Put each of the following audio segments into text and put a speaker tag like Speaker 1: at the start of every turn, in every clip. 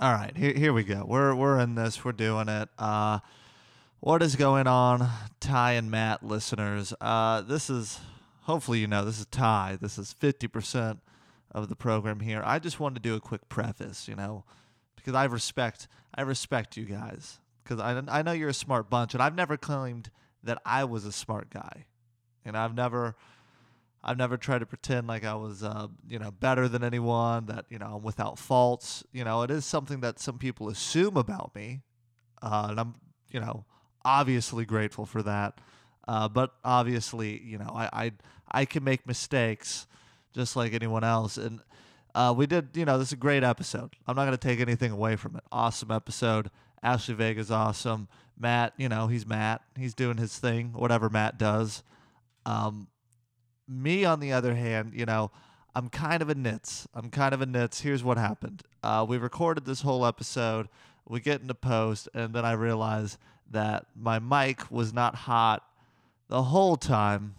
Speaker 1: All right, here here we go. We're we're in this. We're doing it. Uh, what is going on, Ty and Matt listeners? Uh, this is hopefully you know this is Ty. This is fifty percent of the program here. I just wanted to do a quick preface, you know, because I respect I respect you guys because I I know you're a smart bunch, and I've never claimed that I was a smart guy, and I've never. I've never tried to pretend like I was, uh, you know, better than anyone. That you know, I'm without faults. You know, it is something that some people assume about me, uh, and I'm, you know, obviously grateful for that. Uh, but obviously, you know, I, I I can make mistakes just like anyone else. And uh, we did, you know, this is a great episode. I'm not going to take anything away from it. Awesome episode. Ashley Vega's awesome. Matt, you know, he's Matt. He's doing his thing, whatever Matt does. Um, me, on the other hand, you know, I'm kind of a nits. I'm kind of a nits. Here's what happened. Uh, we recorded this whole episode. We get into post, and then I realize that my mic was not hot the whole time.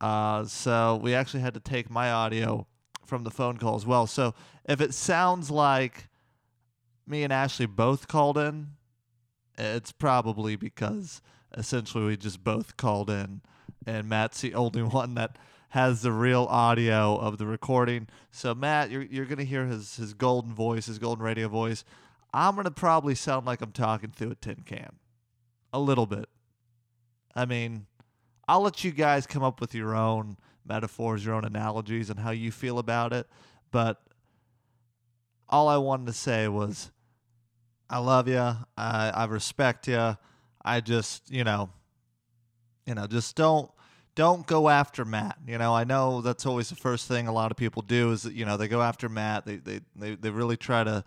Speaker 1: Uh, so we actually had to take my audio from the phone call as well. So if it sounds like me and Ashley both called in, it's probably because essentially we just both called in, and Matt's the only one that has the real audio of the recording. So Matt, you're you're gonna hear his his golden voice, his golden radio voice. I'm gonna probably sound like I'm talking through a tin can, a little bit. I mean, I'll let you guys come up with your own metaphors, your own analogies, and how you feel about it. But all I wanted to say was, I love you. I I respect you. I just you know, you know, just don't don't go after Matt. You know, I know that's always the first thing a lot of people do is that, you know, they go after Matt. They they they, they really try to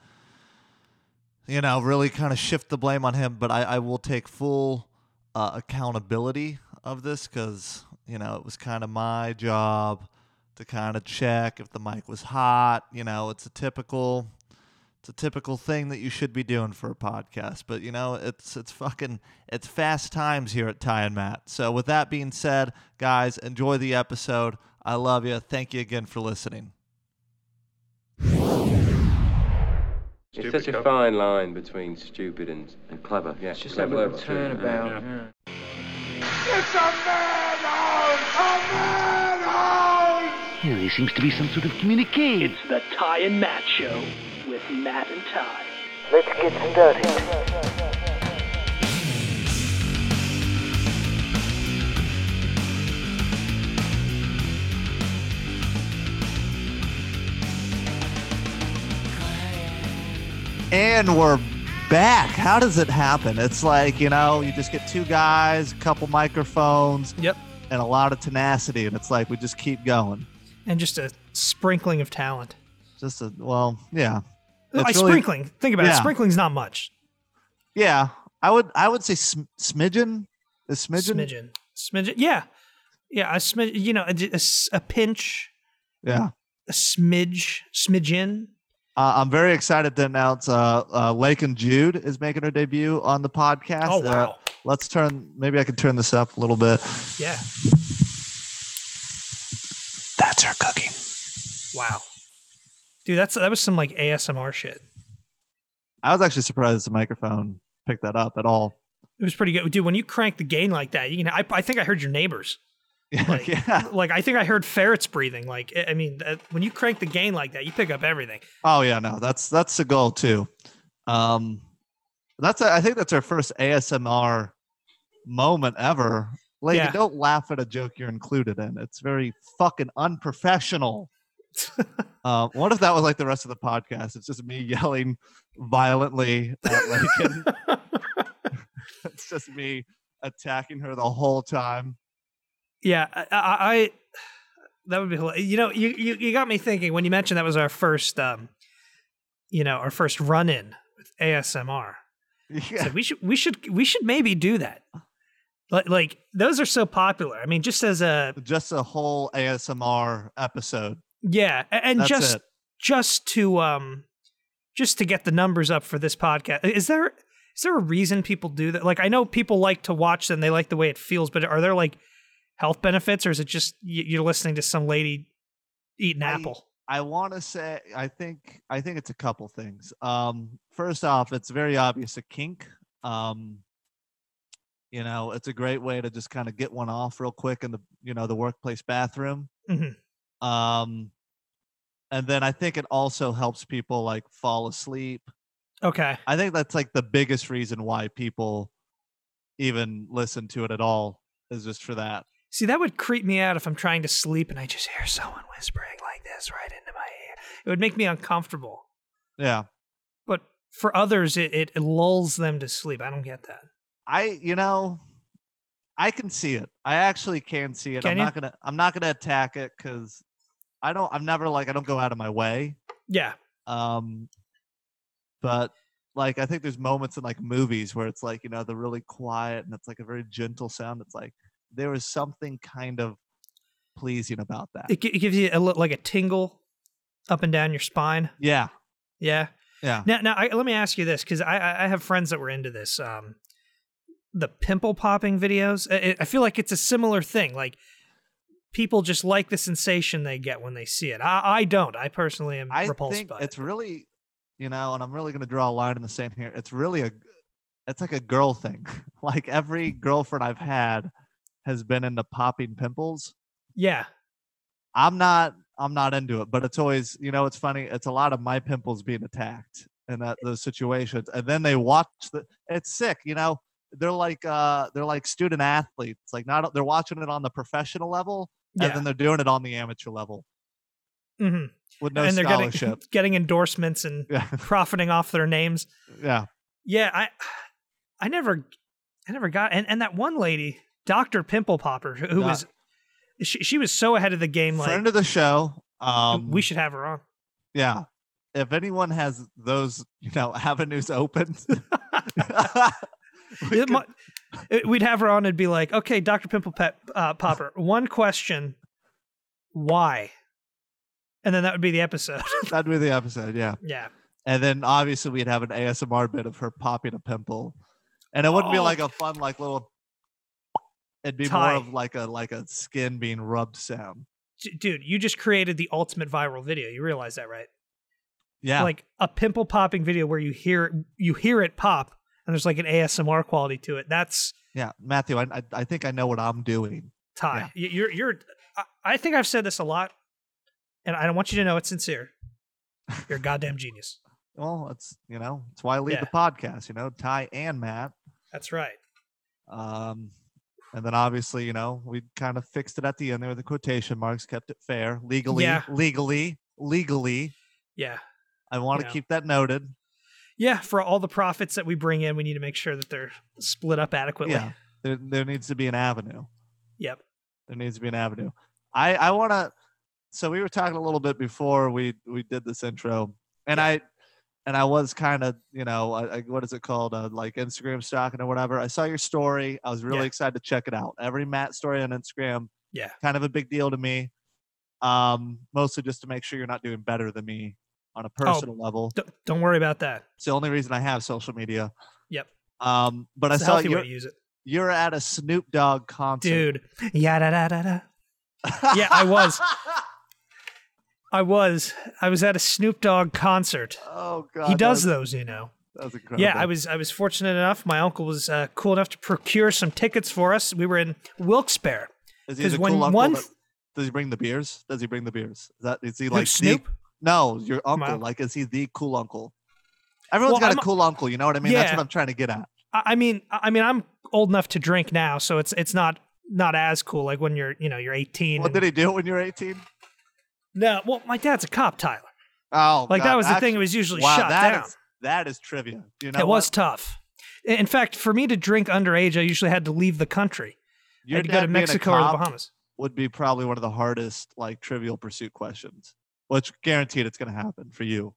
Speaker 1: you know, really kind of shift the blame on him, but I, I will take full uh, accountability of this because, you know, it was kind of my job to kind of check if the mic was hot. You know, it's a typical it's a typical thing that you should be doing for a podcast. But you know, it's it's fucking it's fast times here at Ty and Matt. So with that being said, guys, enjoy the episode. I love you. Thank you again for listening.
Speaker 2: It's such a fine line between stupid and, and clever. Yeah,
Speaker 3: It's just that
Speaker 2: clever,
Speaker 3: little
Speaker 2: true.
Speaker 3: turnabout.
Speaker 2: Yeah.
Speaker 4: Yeah, there seems to be some sort of communique.
Speaker 5: It's the Ty and Matt Show with Matt and Ty.
Speaker 6: Let's get started.
Speaker 1: And we're back. How does it happen? It's like, you know, you just get two guys, a couple microphones,
Speaker 7: Yep.
Speaker 1: and a lot of tenacity, and it's like we just keep going.
Speaker 7: And just a sprinkling of talent.
Speaker 1: Just a well, yeah.
Speaker 7: I
Speaker 1: really-
Speaker 7: sprinkling. Think about it. Sprinkling's not much.
Speaker 1: Yeah. I would I would say sm- smidgen. Is smidgen?
Speaker 7: Smidgen. Smidgen. Yeah. Yeah. A smidgen. You know, a pinch,
Speaker 1: Yeah.
Speaker 7: a smidge, smidgen.
Speaker 1: Uh, I'm very excited to announce uh, uh, Lake and Jude is making her debut on the podcast.
Speaker 7: Oh
Speaker 1: Uh,
Speaker 7: wow.
Speaker 1: let's turn. Maybe I can turn this up a little bit.
Speaker 7: Yeah.
Speaker 1: That's her cooking.
Speaker 7: Wow. Dude, that's that was some like ASMR shit.
Speaker 1: I was actually surprised the microphone picked that up at all.
Speaker 7: It was pretty good, dude. When you crank the gain like that, you can. I, I think I heard your neighbors. Like,
Speaker 1: yeah.
Speaker 7: like I think I heard ferrets breathing. Like I mean, uh, when you crank the gain like that, you pick up everything.
Speaker 1: Oh yeah, no, that's that's the goal too. Um, that's I think that's our first ASMR moment ever. Lady,
Speaker 7: Yeah.
Speaker 1: don't laugh at a joke you're included in. It's very fucking unprofessional. Uh, what if that was like the rest of the podcast? It's just me yelling violently at Lincoln. it's just me attacking her the whole time.
Speaker 7: Yeah, I, I, I that would be hilarious. You know, you, you you got me thinking when you mentioned that was our first, um, you know, our first run in with ASMR.
Speaker 1: Yeah.
Speaker 7: So we should we should we should maybe do that. Like like those are so popular. I mean, just as a
Speaker 1: Just a whole ASMR episode.
Speaker 7: Yeah, and
Speaker 1: That's
Speaker 7: just
Speaker 1: it.
Speaker 7: just to um just to get the numbers up for this podcast. Is there is there a reason people do that? Like I know people like to watch them, they like the way it feels, but are there like health benefits or is it just you're listening to some lady eat an
Speaker 1: I-
Speaker 7: apple?
Speaker 1: I want to say I think I think it's a couple things. Um, first off, it's very obvious a kink. Um, you know, it's a great way to just kind of get one off real quick in the you know the workplace bathroom.
Speaker 7: Mhm.
Speaker 1: Um, and then I think it also helps people like fall asleep.
Speaker 7: Okay.
Speaker 1: I think that's like the biggest reason why people even listen to it at all is just for that.
Speaker 7: See, that would creep me out if I'm trying to sleep and I just hear someone whispering like this right into my ear. It would make me uncomfortable.
Speaker 1: Yeah.
Speaker 7: But for others, it, it lulls them to sleep. I don't get that.
Speaker 1: I you know I can see it. I actually can see it.
Speaker 7: Can
Speaker 1: I'm
Speaker 7: you?
Speaker 1: not gonna I'm not gonna attack it because I don't I'm never like I don't go out of my way.
Speaker 7: Yeah.
Speaker 1: Um but like I think there's moments in like movies where it's like, you know, they're really quiet and it's like a very gentle sound. It's like there was something kind of pleasing about that.
Speaker 7: It, it gives you a, li- like a tingle up and down your spine.
Speaker 1: yeah.
Speaker 7: Yeah.
Speaker 1: Yeah.
Speaker 7: Now, now I, let me ask you this because I, I I have friends that were into this. Um, the pimple popping videos. I, I feel like it's a similar thing. Like people just like the sensation they get when they see it. I, I don't. I personally am
Speaker 1: I
Speaker 7: repulsed
Speaker 1: think
Speaker 7: by
Speaker 1: it's
Speaker 7: it.
Speaker 1: really, you know, and I'm really going to draw a line in the sand here. It's really a, it's like a girl thing. like every girlfriend I've had has been into popping pimples.
Speaker 7: Yeah.
Speaker 1: I'm not, I'm not into it, but it's always, you know, it's funny. It's a lot of my pimples being attacked in that those situations, and then they watch the. It's sick, you know. They're like, uh, they're like student athletes. Like not, they're watching it on the professional level, and
Speaker 7: Yeah.
Speaker 1: then they're doing it on the amateur level
Speaker 7: hmm
Speaker 1: with no
Speaker 7: and they're getting
Speaker 1: scholarship.
Speaker 7: getting endorsements and
Speaker 1: yeah,
Speaker 7: profiting off their names.
Speaker 1: yeah.
Speaker 7: Yeah, I I never I never got and, and that one lady, Dr. Pimple Popper, who
Speaker 1: Doc-
Speaker 7: was she, she was so ahead of the game like
Speaker 1: friend of the show. Um,
Speaker 7: we should have her on.
Speaker 1: yeah. If anyone has those, you know, avenues open, we
Speaker 7: It
Speaker 1: could-
Speaker 7: mu- it- we'd have her on and be like, "Okay, Dr. Pimple Pep, uh, Popper, one question. Why?" And then that would be the episode.
Speaker 1: that'd be the episode. Yeah.
Speaker 7: yeah.
Speaker 1: And then obviously we'd have an ASMR bit of her popping a pimple, and it wouldn't be
Speaker 7: Oh.
Speaker 1: like a fun like little. It'd be
Speaker 7: Tie.
Speaker 1: more of like a like a skin being rubbed sound.
Speaker 7: Dude, you just created the ultimate viral video. You realize that, right?
Speaker 1: Yeah.
Speaker 7: Like a pimple popping video where you hear you hear it pop and there's like an ASMR quality to it. That's
Speaker 1: yeah, Matthew. I, I think I know what I'm doing.
Speaker 7: Ty. Y- You're you're. I- think I've said this a lot, and I don't want you to know it's sincere. You're a goddamn genius.
Speaker 1: Well, it's you know, it's why I lead
Speaker 7: Yeah.
Speaker 1: the podcast. You know, Ty and Matt.
Speaker 7: That's right.
Speaker 1: Um, and then obviously, you know, we kind of fixed it at the end there with the quotation marks, kept it fair, legally,
Speaker 7: Yeah.
Speaker 1: legally, legally.
Speaker 7: Yeah.
Speaker 1: I want to keep that noted.
Speaker 7: Yeah. For all the profits that we bring in, we need to make sure that they're split up adequately.
Speaker 1: Yeah, there, there needs to be an avenue.
Speaker 7: Yep.
Speaker 1: There needs to be an avenue. I I want to. So we were talking a little bit before we we did this intro, and I and I was kind of you know I, I, what is it called uh, like Instagram stalking or whatever. I saw your story. I was really
Speaker 7: Yeah.
Speaker 1: excited to check it out. Every Matt story on Instagram.
Speaker 7: Yeah.
Speaker 1: kind of a big deal to me. Um, mostly just to make sure you're not doing better than me on a personal level.
Speaker 7: D- don't worry about that.
Speaker 1: It's the only reason I have social media.
Speaker 7: Yep.
Speaker 1: Um, but
Speaker 7: It's
Speaker 1: I saw you're,
Speaker 7: use it,
Speaker 1: you're at a Snoop Dogg concert.
Speaker 7: dude. Yeah. Da, da, da, da. yeah, I was. I was. I was at a Snoop Dogg concert.
Speaker 1: oh god,
Speaker 7: he does those, you know.
Speaker 1: That was incredible.
Speaker 7: Yeah, I was I was fortunate enough. My uncle was uh, cool enough to procure some tickets for us. We were in Wilkes-Barre.
Speaker 1: Is he the
Speaker 7: when
Speaker 1: cool uncle
Speaker 7: one
Speaker 1: that- does he bring the beers? Does he bring the beers? Is that is he like
Speaker 7: Snoop?
Speaker 1: No, your uncle.
Speaker 7: Wow.
Speaker 1: Like, is he the cool uncle? Everyone's
Speaker 7: Well,
Speaker 1: got
Speaker 7: I'm-
Speaker 1: a cool uncle. You know what I mean? That's what I'm trying to get at.
Speaker 7: I mean, I mean, I'm old enough to drink now, so it's it's not not as cool. Like when you're you know you're 18.
Speaker 1: What
Speaker 7: and-
Speaker 1: did he do when you were 18?
Speaker 7: No, well, my dad's a cop, Tyler.
Speaker 1: Oh,
Speaker 7: Like
Speaker 1: God,
Speaker 7: that was the thing. It was usually
Speaker 1: wow,
Speaker 7: shot
Speaker 1: that
Speaker 7: down.
Speaker 1: is- that is trivia. You know
Speaker 7: it was tough. In fact, for me to drink underage, I usually had to leave the country. I
Speaker 1: Your
Speaker 7: had to go to
Speaker 1: dad being a
Speaker 7: Mexico or the Bahamas.
Speaker 1: Would be probably one of the hardest like trivial pursuit questions. Which guaranteed it's going to happen for you.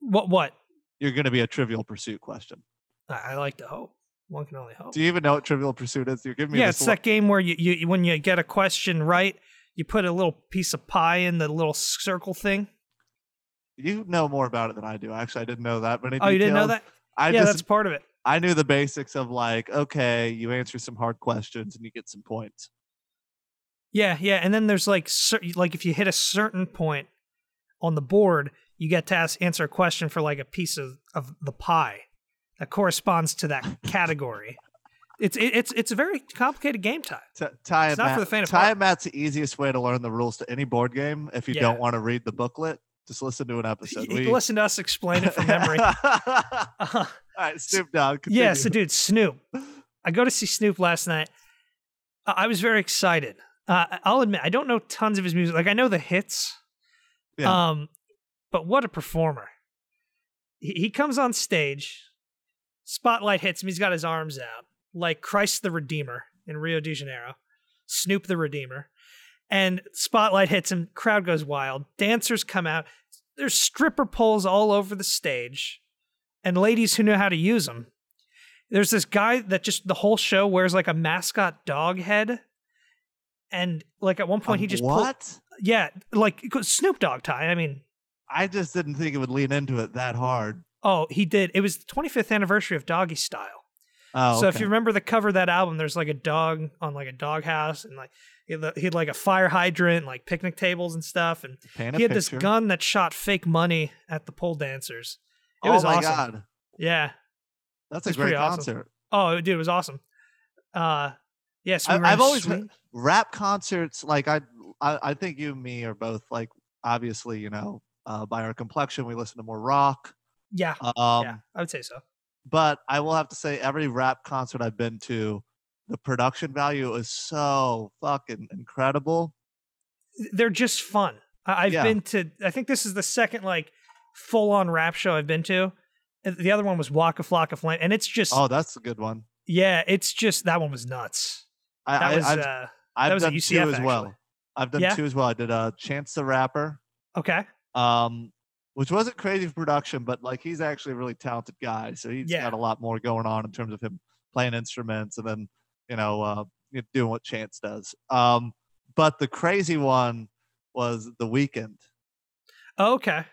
Speaker 7: What? What?
Speaker 1: You're going to be a trivial pursuit question.
Speaker 7: I, I like to hope. One can only hope.
Speaker 1: Do you even know what trivial pursuit is? You're giving me
Speaker 7: Yeah, it's
Speaker 1: look.
Speaker 7: that game where you, you when you get a question right, you put a little piece of pie in the little circle thing.
Speaker 1: You know more about it than I do. Actually, I didn't know that many.
Speaker 7: Oh, you didn't know that?
Speaker 1: I
Speaker 7: yeah,
Speaker 1: just
Speaker 7: that's part of it.
Speaker 1: I knew the basics of like, okay, you answer some hard questions and you get some points.
Speaker 7: Yeah, yeah, and then there's like cer- like if you hit a certain point, on the board, you get to ask, answer a question for like a piece of, of the pie that corresponds to that category. It's it, it's it's a very complicated game time.
Speaker 1: T- Ty and
Speaker 7: not for the faint of
Speaker 1: and Matt's the easiest way to learn the rules to any board game. If you
Speaker 7: Yeah.
Speaker 1: don't want to read the booklet, just listen to an episode.
Speaker 7: Can listen to us explain it from memory. Uh,
Speaker 1: All right, Snoop Dogg.
Speaker 7: yeah, so dude, Snoop. I go to see Snoop last night. I was very excited. Uh, I'll admit, I don't know tons of his music. Like I know the hits.
Speaker 1: Yeah.
Speaker 7: Um, but what a performer! He, he comes on stage. Spotlight hits him. He's got his arms out like Christ the Redeemer in Rio de Janeiro. Snoop the Redeemer. And spotlight hits him. Crowd goes wild. Dancers come out. There's stripper poles all over the stage, and ladies who know how to use them. There's this guy that just the whole show wears like a mascot dog head, and like at one point
Speaker 1: Um,
Speaker 7: he just pulled-
Speaker 1: what?
Speaker 7: yeah, like Snoop Dogg tie. I mean,
Speaker 1: I just didn't think it would lean into it that hard.
Speaker 7: oh, he did. It was the 25th anniversary of Doggy Style.
Speaker 1: Oh,
Speaker 7: so if you remember the cover of that album, there's like a dog on like a dog house, and like he had, like a fire hydrant, and, like picnic tables and stuff, and
Speaker 1: Paint
Speaker 7: he had this gun that shot fake money at the pole dancers. It
Speaker 1: oh
Speaker 7: was
Speaker 1: my
Speaker 7: awesome.
Speaker 1: god,
Speaker 7: Yeah.
Speaker 1: that's a great
Speaker 7: pretty awesome.
Speaker 1: concert.
Speaker 7: Oh, dude, it was awesome. Uh, yes, we
Speaker 1: I, I've always heard- rap concerts. Like I, I, I think you and me are both like obviously you know uh, by our complexion we listen to more rock.
Speaker 7: yeah,
Speaker 1: Um,
Speaker 7: yeah, I would say so.
Speaker 1: but I will have to say every rap concert I've been to, the production value is so fucking incredible.
Speaker 7: They're just fun. I- I've
Speaker 1: Yeah.
Speaker 7: been to. I think this is the second like full on rap show I've been to. The other one was Waka Flocka Flame, and it's just
Speaker 1: Oh, that's a good one.
Speaker 7: yeah, it's just that one was nuts.
Speaker 1: I,
Speaker 7: That
Speaker 1: I,
Speaker 7: was
Speaker 1: I've,
Speaker 7: uh,
Speaker 1: I've
Speaker 7: was
Speaker 1: done
Speaker 7: UCF
Speaker 1: two as well. I've done
Speaker 7: Yeah?
Speaker 1: two as well. I did uh, Chance the Rapper,
Speaker 7: okay.
Speaker 1: um, which wasn't crazy for production, but like he's actually a really talented guy. So he's
Speaker 7: Yeah.
Speaker 1: got a lot more going on in terms of him playing instruments and then you know uh, doing what Chance does. Um, but the crazy one was the Weeknd.
Speaker 7: Oh, okay.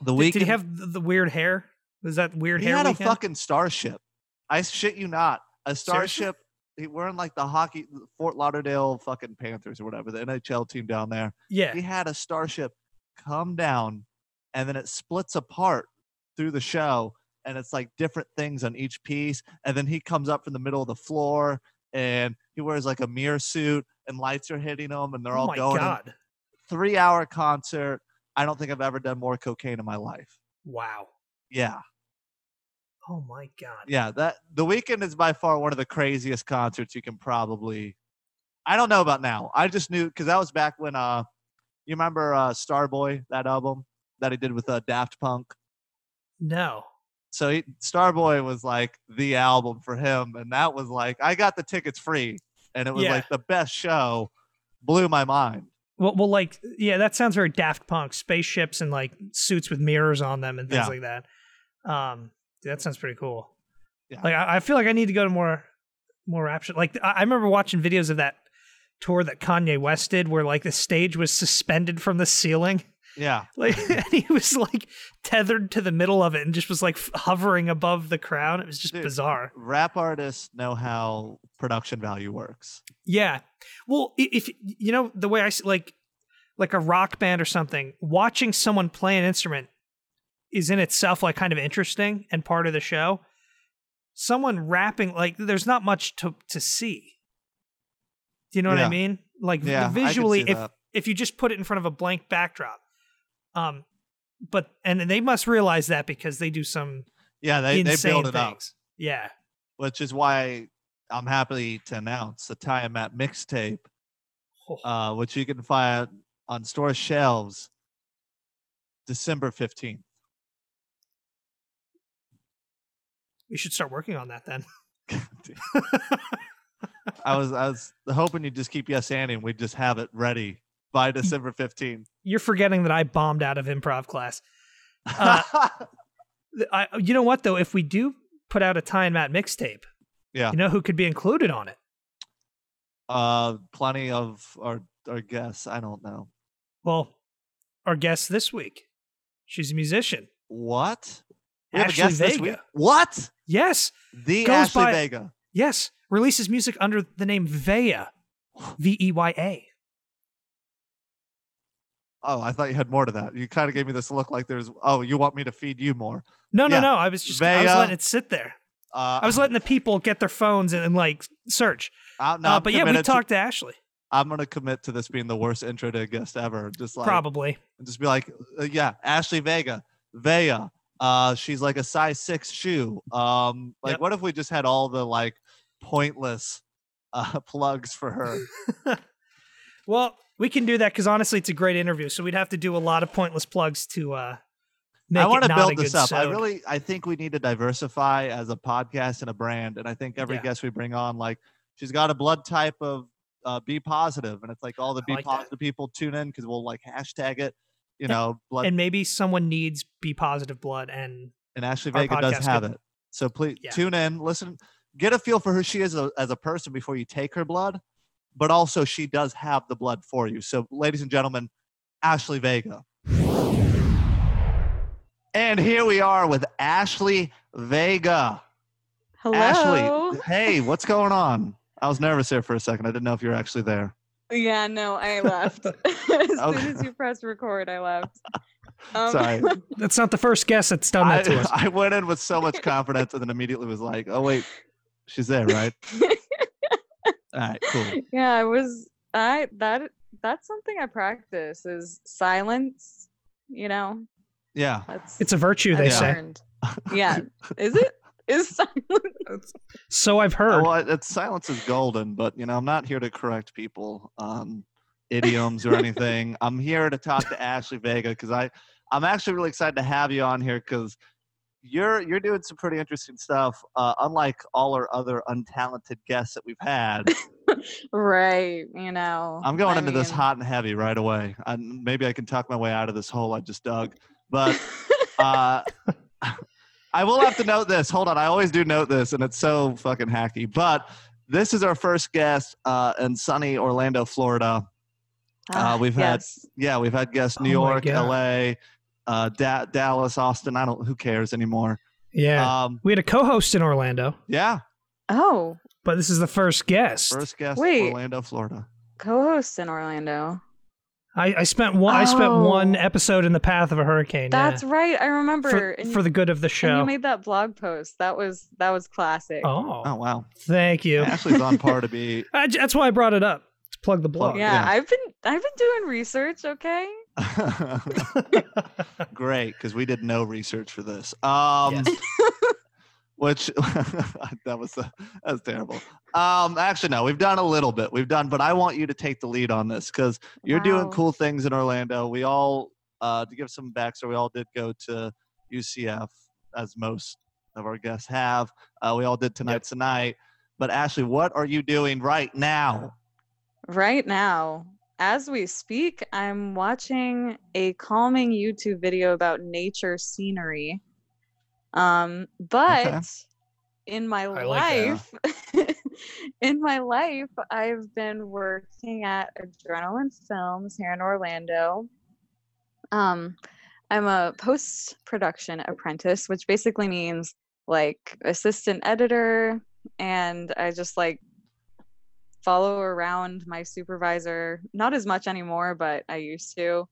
Speaker 1: The
Speaker 7: Did,
Speaker 1: Weeknd.
Speaker 7: did he have the, weird hair? Was that weird
Speaker 1: he
Speaker 7: hair
Speaker 1: had
Speaker 7: Weeknd?
Speaker 1: a fucking starship. I shit you not. A starship. He wearing like the hockey Fort Lauderdale fucking Panthers or whatever, the NHL team down there.
Speaker 7: yeah.
Speaker 1: He had a starship come down and then it splits apart through the show and it's like different things on each piece. And then he comes up from the middle of the floor and he wears like a mirror suit and lights are hitting him and they're
Speaker 7: oh
Speaker 1: all
Speaker 7: my
Speaker 1: going.
Speaker 7: god!
Speaker 1: Three hour concert. I don't think I've ever done more cocaine in my life.
Speaker 7: Wow.
Speaker 1: Yeah.
Speaker 7: Oh my god.
Speaker 1: yeah that the Weeknd is by far one of the craziest concerts you can probably i don't know about now i just knew because that was back when uh you remember uh starboy that album that he did with uh, daft punk
Speaker 7: No.
Speaker 1: so he, starboy was like the album for him and that was like i got the tickets free and it was
Speaker 7: Yeah.
Speaker 1: like the best show blew my mind
Speaker 7: Well, well, like, yeah, that sounds very Daft Punk. Spaceships and like suits with mirrors on them and things
Speaker 1: Yeah.
Speaker 7: like that. Um, that sounds pretty cool.
Speaker 1: Yeah.
Speaker 7: Like, I, I feel like I need to go to more, more rap shit. Like, I, I remember watching videos of that tour that Kanye West did, where like the stage was suspended from the ceiling,
Speaker 1: yeah
Speaker 7: like, and he was like tethered to the middle of it and just was like hovering above the crowd. It was just
Speaker 1: Dude.
Speaker 7: bizarre.
Speaker 1: rap artists know how production value works
Speaker 7: Yeah. Well, if you know the way I like like a rock band or something, watching someone play an instrument is in itself like kind of interesting and part of the show. Someone rapping like there's not much to to see. Do you know what I mean? Like
Speaker 1: Yeah,
Speaker 7: visually if
Speaker 1: that.
Speaker 7: if you just put it in front of a blank backdrop. Um but and they must realize that because they do some
Speaker 1: yeah they, they build it up
Speaker 7: things. Yeah.
Speaker 1: which is why I'm happy to announce the and Matt mixtape,
Speaker 7: Oh,
Speaker 1: uh, which you can find on store shelves December 15th.
Speaker 7: We should start working on that then.
Speaker 1: I was I was hoping you'd just keep yes and we'd just have it ready by December 15th.
Speaker 7: You're forgetting that I bombed out of improv class. Uh, I, you know what though? If we do put out a Ty and Matt mixtape,
Speaker 1: Yeah.
Speaker 7: you know who could be included on it?
Speaker 1: uh, plenty of our our guests. I don't know
Speaker 7: Well, our guest this week, she's a musician.
Speaker 1: what. We
Speaker 7: Ashley Vega.
Speaker 1: week? What?
Speaker 7: Yes,
Speaker 1: The
Speaker 7: Goes
Speaker 1: Ashley
Speaker 7: by-
Speaker 1: Vega.
Speaker 7: yes, releases music under the name Veya, V E Y A.
Speaker 1: Oh, I thought you had more to that. You kind of gave me this look like there's. Oh, you want me to feed you more?
Speaker 7: No, no,
Speaker 1: Yeah.
Speaker 7: no. I was just I was letting it sit there.
Speaker 1: Uh,
Speaker 7: I was letting the people get their phones and, and like search.
Speaker 1: I'm, no,
Speaker 7: Uh, but yeah, we
Speaker 1: to-
Speaker 7: talked to Ashley.
Speaker 1: I'm gonna commit to this being the worst intro to a guest ever. Just like
Speaker 7: Probably.
Speaker 1: and just be like, uh, yeah, Ashley Vega, Veya. Uh, she's like a size six shoe. Um, like,
Speaker 7: Yep.
Speaker 1: what if we just had all the like pointless uh plugs for her?
Speaker 7: Well, we can do that because honestly, it's a great interview. So we'd have to do a lot of pointless plugs to uh, make
Speaker 1: I want to build this up. I really, I think we need to diversify as a podcast and a brand. And I think every
Speaker 7: Yeah.
Speaker 1: guest we bring on, like, she's got a blood type of uh, B positive, and it's like all the
Speaker 7: I
Speaker 1: B
Speaker 7: like that.
Speaker 1: positive people tune in because we'll like hashtag it. You know, blood
Speaker 7: and maybe someone needs B positive blood, and
Speaker 1: and Ashley Vega does have
Speaker 7: could-
Speaker 1: it. So please
Speaker 7: Yeah.
Speaker 1: tune in, listen, get a feel for who she is a, as a person before you take her blood, but also she does have the blood for you. So, ladies and gentlemen, Ashley Vega. And here we are with Ashley Vega.
Speaker 3: Hello.
Speaker 1: Ashley, hey, what's going on? I was nervous there for a second. I didn't know if you were actually there.
Speaker 3: Yeah, no, I left. as soon as you press record, I left. Um,
Speaker 1: Sorry.
Speaker 7: that's not the first guess that's done
Speaker 1: I,
Speaker 7: that to us.
Speaker 1: I went in with so much confidence and then immediately was like, oh, wait, she's there, right? All right, cool.
Speaker 3: yeah, I was. I that that's something I practice is silence. You know,
Speaker 1: Yeah.
Speaker 3: that's.
Speaker 7: It's a virtue, they
Speaker 1: Yeah.
Speaker 7: say.
Speaker 3: learned. Yeah, is it? Is silence?
Speaker 7: So I've heard.
Speaker 1: Well, it's silence is golden, but you know, I'm not here to correct people on idioms or anything. I'm here to talk to Ashley Vega because I, I'm actually really excited to have you on here because you're you're doing some pretty interesting stuff. Uh, unlike all our other untalented guests that we've had,
Speaker 3: right. You know.
Speaker 1: I'm going
Speaker 3: I
Speaker 1: into this hot and heavy right away. And maybe I can talk my way out of this hole I just dug. But uh, I will have to note this. Hold on, I always do note this, and it's so fucking hacky. But this is our first guest uh, in sunny Orlando, Florida.
Speaker 3: Ah,
Speaker 1: we've had-
Speaker 3: yes.
Speaker 1: Yeah, we've had guests New
Speaker 7: Oh
Speaker 1: York, L.A., uh, da- Dallas, Austin. I don't. Who cares anymore?
Speaker 7: yeah.
Speaker 1: Um,
Speaker 7: we had a co-host in Orlando,
Speaker 1: yeah,
Speaker 3: Oh,
Speaker 7: but this is the first guest.
Speaker 1: first guest,
Speaker 3: Wait.
Speaker 1: Orlando, Florida.
Speaker 3: co-host in Orlando.
Speaker 7: I, I spent one. I spent one
Speaker 3: Oh.
Speaker 7: episode in the path of a hurricane.
Speaker 3: That's
Speaker 7: yeah.
Speaker 3: right. I remember.
Speaker 7: for, for
Speaker 3: you-
Speaker 7: the good of the
Speaker 3: and
Speaker 7: show.
Speaker 3: you made that blog post. That was that was classic.
Speaker 7: oh,
Speaker 1: Oh wow,
Speaker 7: thank you.
Speaker 1: Ashley's on par to be
Speaker 7: I j- that's why I brought it up to plug the blog.
Speaker 3: yeah,
Speaker 1: yeah.
Speaker 3: I've been I've been doing research. Okay.
Speaker 1: Great, because we did no research for this. Um, which that was uh, that was terrible. Um, actually, no, we've done a little bit. We've done, but I want you to take the lead on this because you're doing cool things in Orlando. We all, uh, to give some backstory, we all did go to UCF, as most of our guests have. Uh, we all did tonight's tonight. But Ashley, what are you doing right now?
Speaker 3: Right now, as we speak, I'm watching a calming YouTube video about nature scenery. Um, but in my
Speaker 7: I like
Speaker 3: life, in my life, I've been working at Adrenaline Films here in Orlando. Um, I'm a post production apprentice, which basically means like assistant editor, and I just like follow around my supervisor not as much anymore but i used to.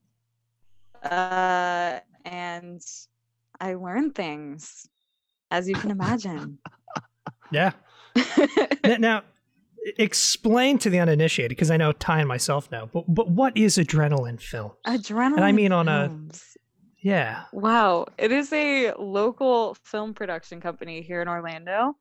Speaker 3: Uh and i learn things as you can imagine
Speaker 7: Yeah. Now, explain to the uninitiated, because I know Ty and myself know, but but what is adrenaline film?
Speaker 3: adrenaline And I
Speaker 7: mean on a- Yeah.
Speaker 3: wow it is a local film production company here in orlando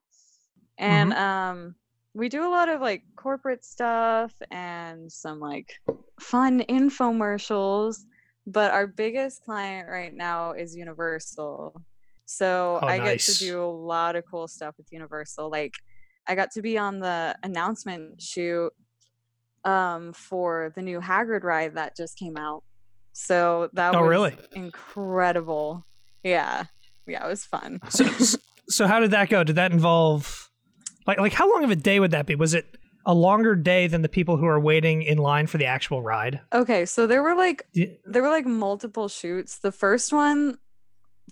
Speaker 3: and um we do a lot of like corporate stuff and some like fun infomercials but our biggest client right now is universal. So
Speaker 7: Oh,
Speaker 3: i get to do a lot of cool stuff with universal. Like i got to be on the announcement shoot um for the new hagrid ride that just came out. So that
Speaker 7: Oh,
Speaker 3: was
Speaker 7: really?
Speaker 3: incredible. Yeah. Yeah it was fun.
Speaker 7: So, so how did that go? Did that involve, like, like how long of a day would that be? Was it a longer day than the people who are waiting in line for the actual ride?
Speaker 3: okay so there were like there were like multiple shoots. The first one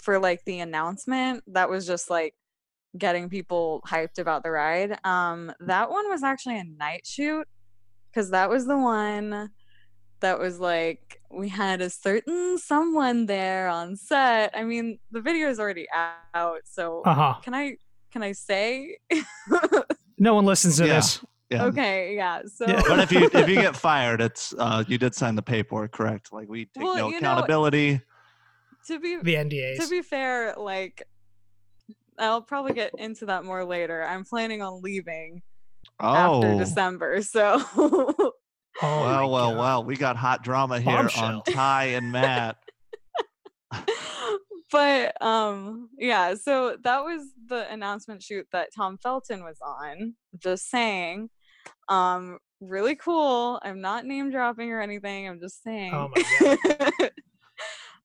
Speaker 3: for like the announcement that was just like getting people hyped about the ride. Um that one was actually a night shoot cuz that was the one that was like we had a certain someone there on set. I mean, the video is already out, so
Speaker 7: Uh huh.
Speaker 3: can I can I say?
Speaker 7: No one listens to
Speaker 1: Yeah.
Speaker 7: this.
Speaker 1: Yeah.
Speaker 3: okay, yeah. So
Speaker 7: Yeah.
Speaker 1: But if you if you get fired, it's uh you did sign the paperwork, correct? Like we take
Speaker 3: Well,
Speaker 1: no
Speaker 3: you know,
Speaker 1: accountability.
Speaker 3: to be
Speaker 7: The NDAs.
Speaker 3: to be fair, like I'll probably get into that more later. I'm planning on leaving after
Speaker 1: oh.
Speaker 3: December, so
Speaker 7: oh
Speaker 1: well, well,
Speaker 7: God.
Speaker 1: well. We got hot drama here
Speaker 7: Bombshell.
Speaker 1: on Ty and Matt.
Speaker 3: but um yeah so that was the announcement shoot that tom felton was on just saying um really cool i'm not name dropping or anything i'm just saying
Speaker 7: Oh my god.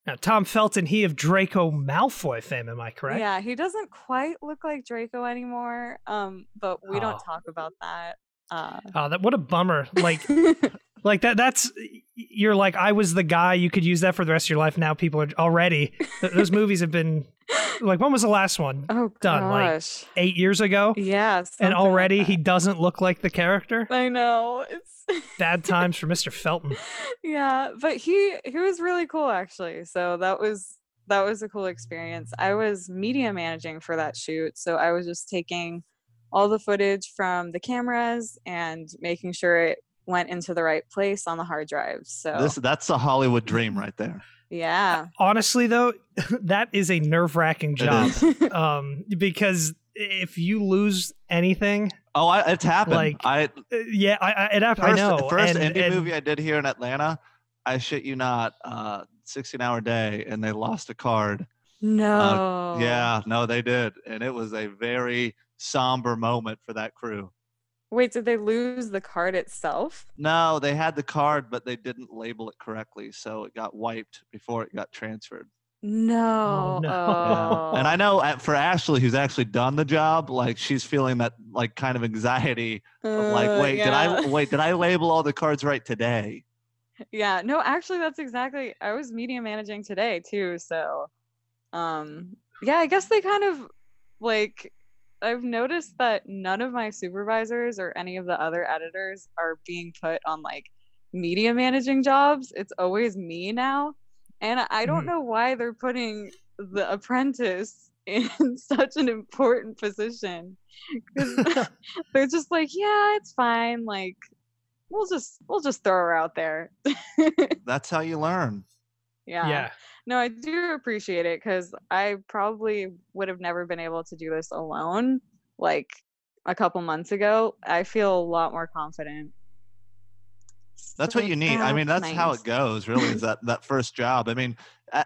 Speaker 7: Now, Tom Felton, he of Draco Malfoy fame, am I correct?
Speaker 3: yeah he doesn't quite look like draco anymore um but we
Speaker 7: Oh.
Speaker 3: don't talk about that uh
Speaker 7: Oh, that what a bummer! Like, like that. That's you're like I was the guy. You could use that for the rest of your life. Now people are already. those movies have been like when was the last one?
Speaker 3: oh
Speaker 7: Done, like,
Speaker 3: gosh
Speaker 7: Eight years ago,
Speaker 3: yeah
Speaker 7: and
Speaker 3: something like
Speaker 7: already he doesn't look like the character.
Speaker 3: i know it's
Speaker 7: Bad times for Mr. Felton.
Speaker 3: yeah but he he was really cool actually so that was that was a cool experience i was media managing for that shoot so i was just taking all the footage from the cameras and making sure it went into the right place on the hard drive so
Speaker 1: This that's a Hollywood dream right there.
Speaker 3: yeah
Speaker 7: Honestly, though, that is a nerve wracking job. Um, because if you lose anything,
Speaker 1: Oh, I, it's happened.
Speaker 7: Like,
Speaker 1: I
Speaker 7: uh, yeah, I, I, it, happened.
Speaker 1: first,
Speaker 7: I know.
Speaker 1: first
Speaker 7: and,
Speaker 1: indie
Speaker 7: and-
Speaker 1: movie I did here in Atlanta. I shit you not, uh, 16 hour day, and they lost a card.
Speaker 3: no
Speaker 1: Yeah, no, they did, and it was a very somber moment for that crew.
Speaker 3: Wait did they lose the card itself
Speaker 1: No, they had the card, but they didn't label it correctly, so it got wiped before it got transferred.
Speaker 3: no
Speaker 7: no.
Speaker 3: oh.
Speaker 1: And I know for Ashley, who's actually done the job, like she's feeling that like kind of anxiety of like,
Speaker 3: Uh,
Speaker 1: wait, did. I wait? Did I label all the cards right today?
Speaker 3: Yeah, no, actually that's exactly I was media managing today too, so um yeah, I guess they kind of like I've noticed that none of my supervisors or any of the other editors are being put on like media managing jobs. It's always me now. And I don't
Speaker 7: Mhm.
Speaker 3: know why they're putting the apprentice in such an important position. 'Cause they're just like, yeah, it's fine. Like, we'll just we'll just throw her out there.
Speaker 1: That's how you learn.
Speaker 3: yeah.
Speaker 7: yeah.
Speaker 3: No, I do appreciate it because I probably would have never been able to do this alone. Like a couple months ago, I feel a lot more confident.
Speaker 1: That's
Speaker 3: So
Speaker 1: what you need. I mean, that's how it goes. Really, is that that first job? I mean,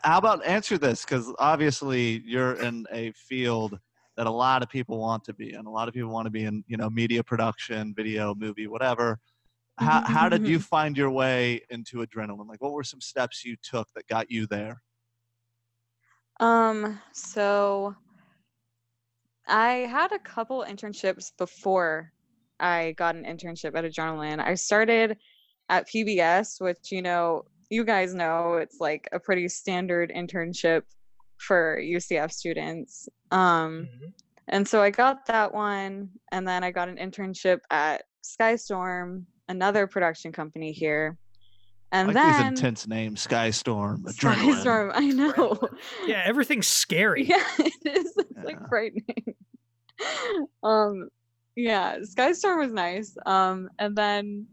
Speaker 1: how about answer this? Because obviously, you're in a field that a lot of people want to be in. A lot of people want to be in, you know, media production, video, movie, whatever. How how did you mm-hmm. find your way into adrenaline? Like, what were some steps you took that got you there?
Speaker 3: Um, so I had a couple internships before I got an internship at Adrenaline. I started at PBS, which you know, you guys know it's like a pretty standard internship for UCF students. Um,
Speaker 7: Mhm.
Speaker 3: and so I got that one, and then I got an internship at Skystorm, another production company here. And
Speaker 1: like
Speaker 3: then
Speaker 1: these intense names: Skystorm, Adrenaline.
Speaker 3: Skystorm, I know.
Speaker 7: Yeah, everything's scary.
Speaker 3: Yeah, it is. It's like frightening. um, yeah, Skystorm was nice. Um, and then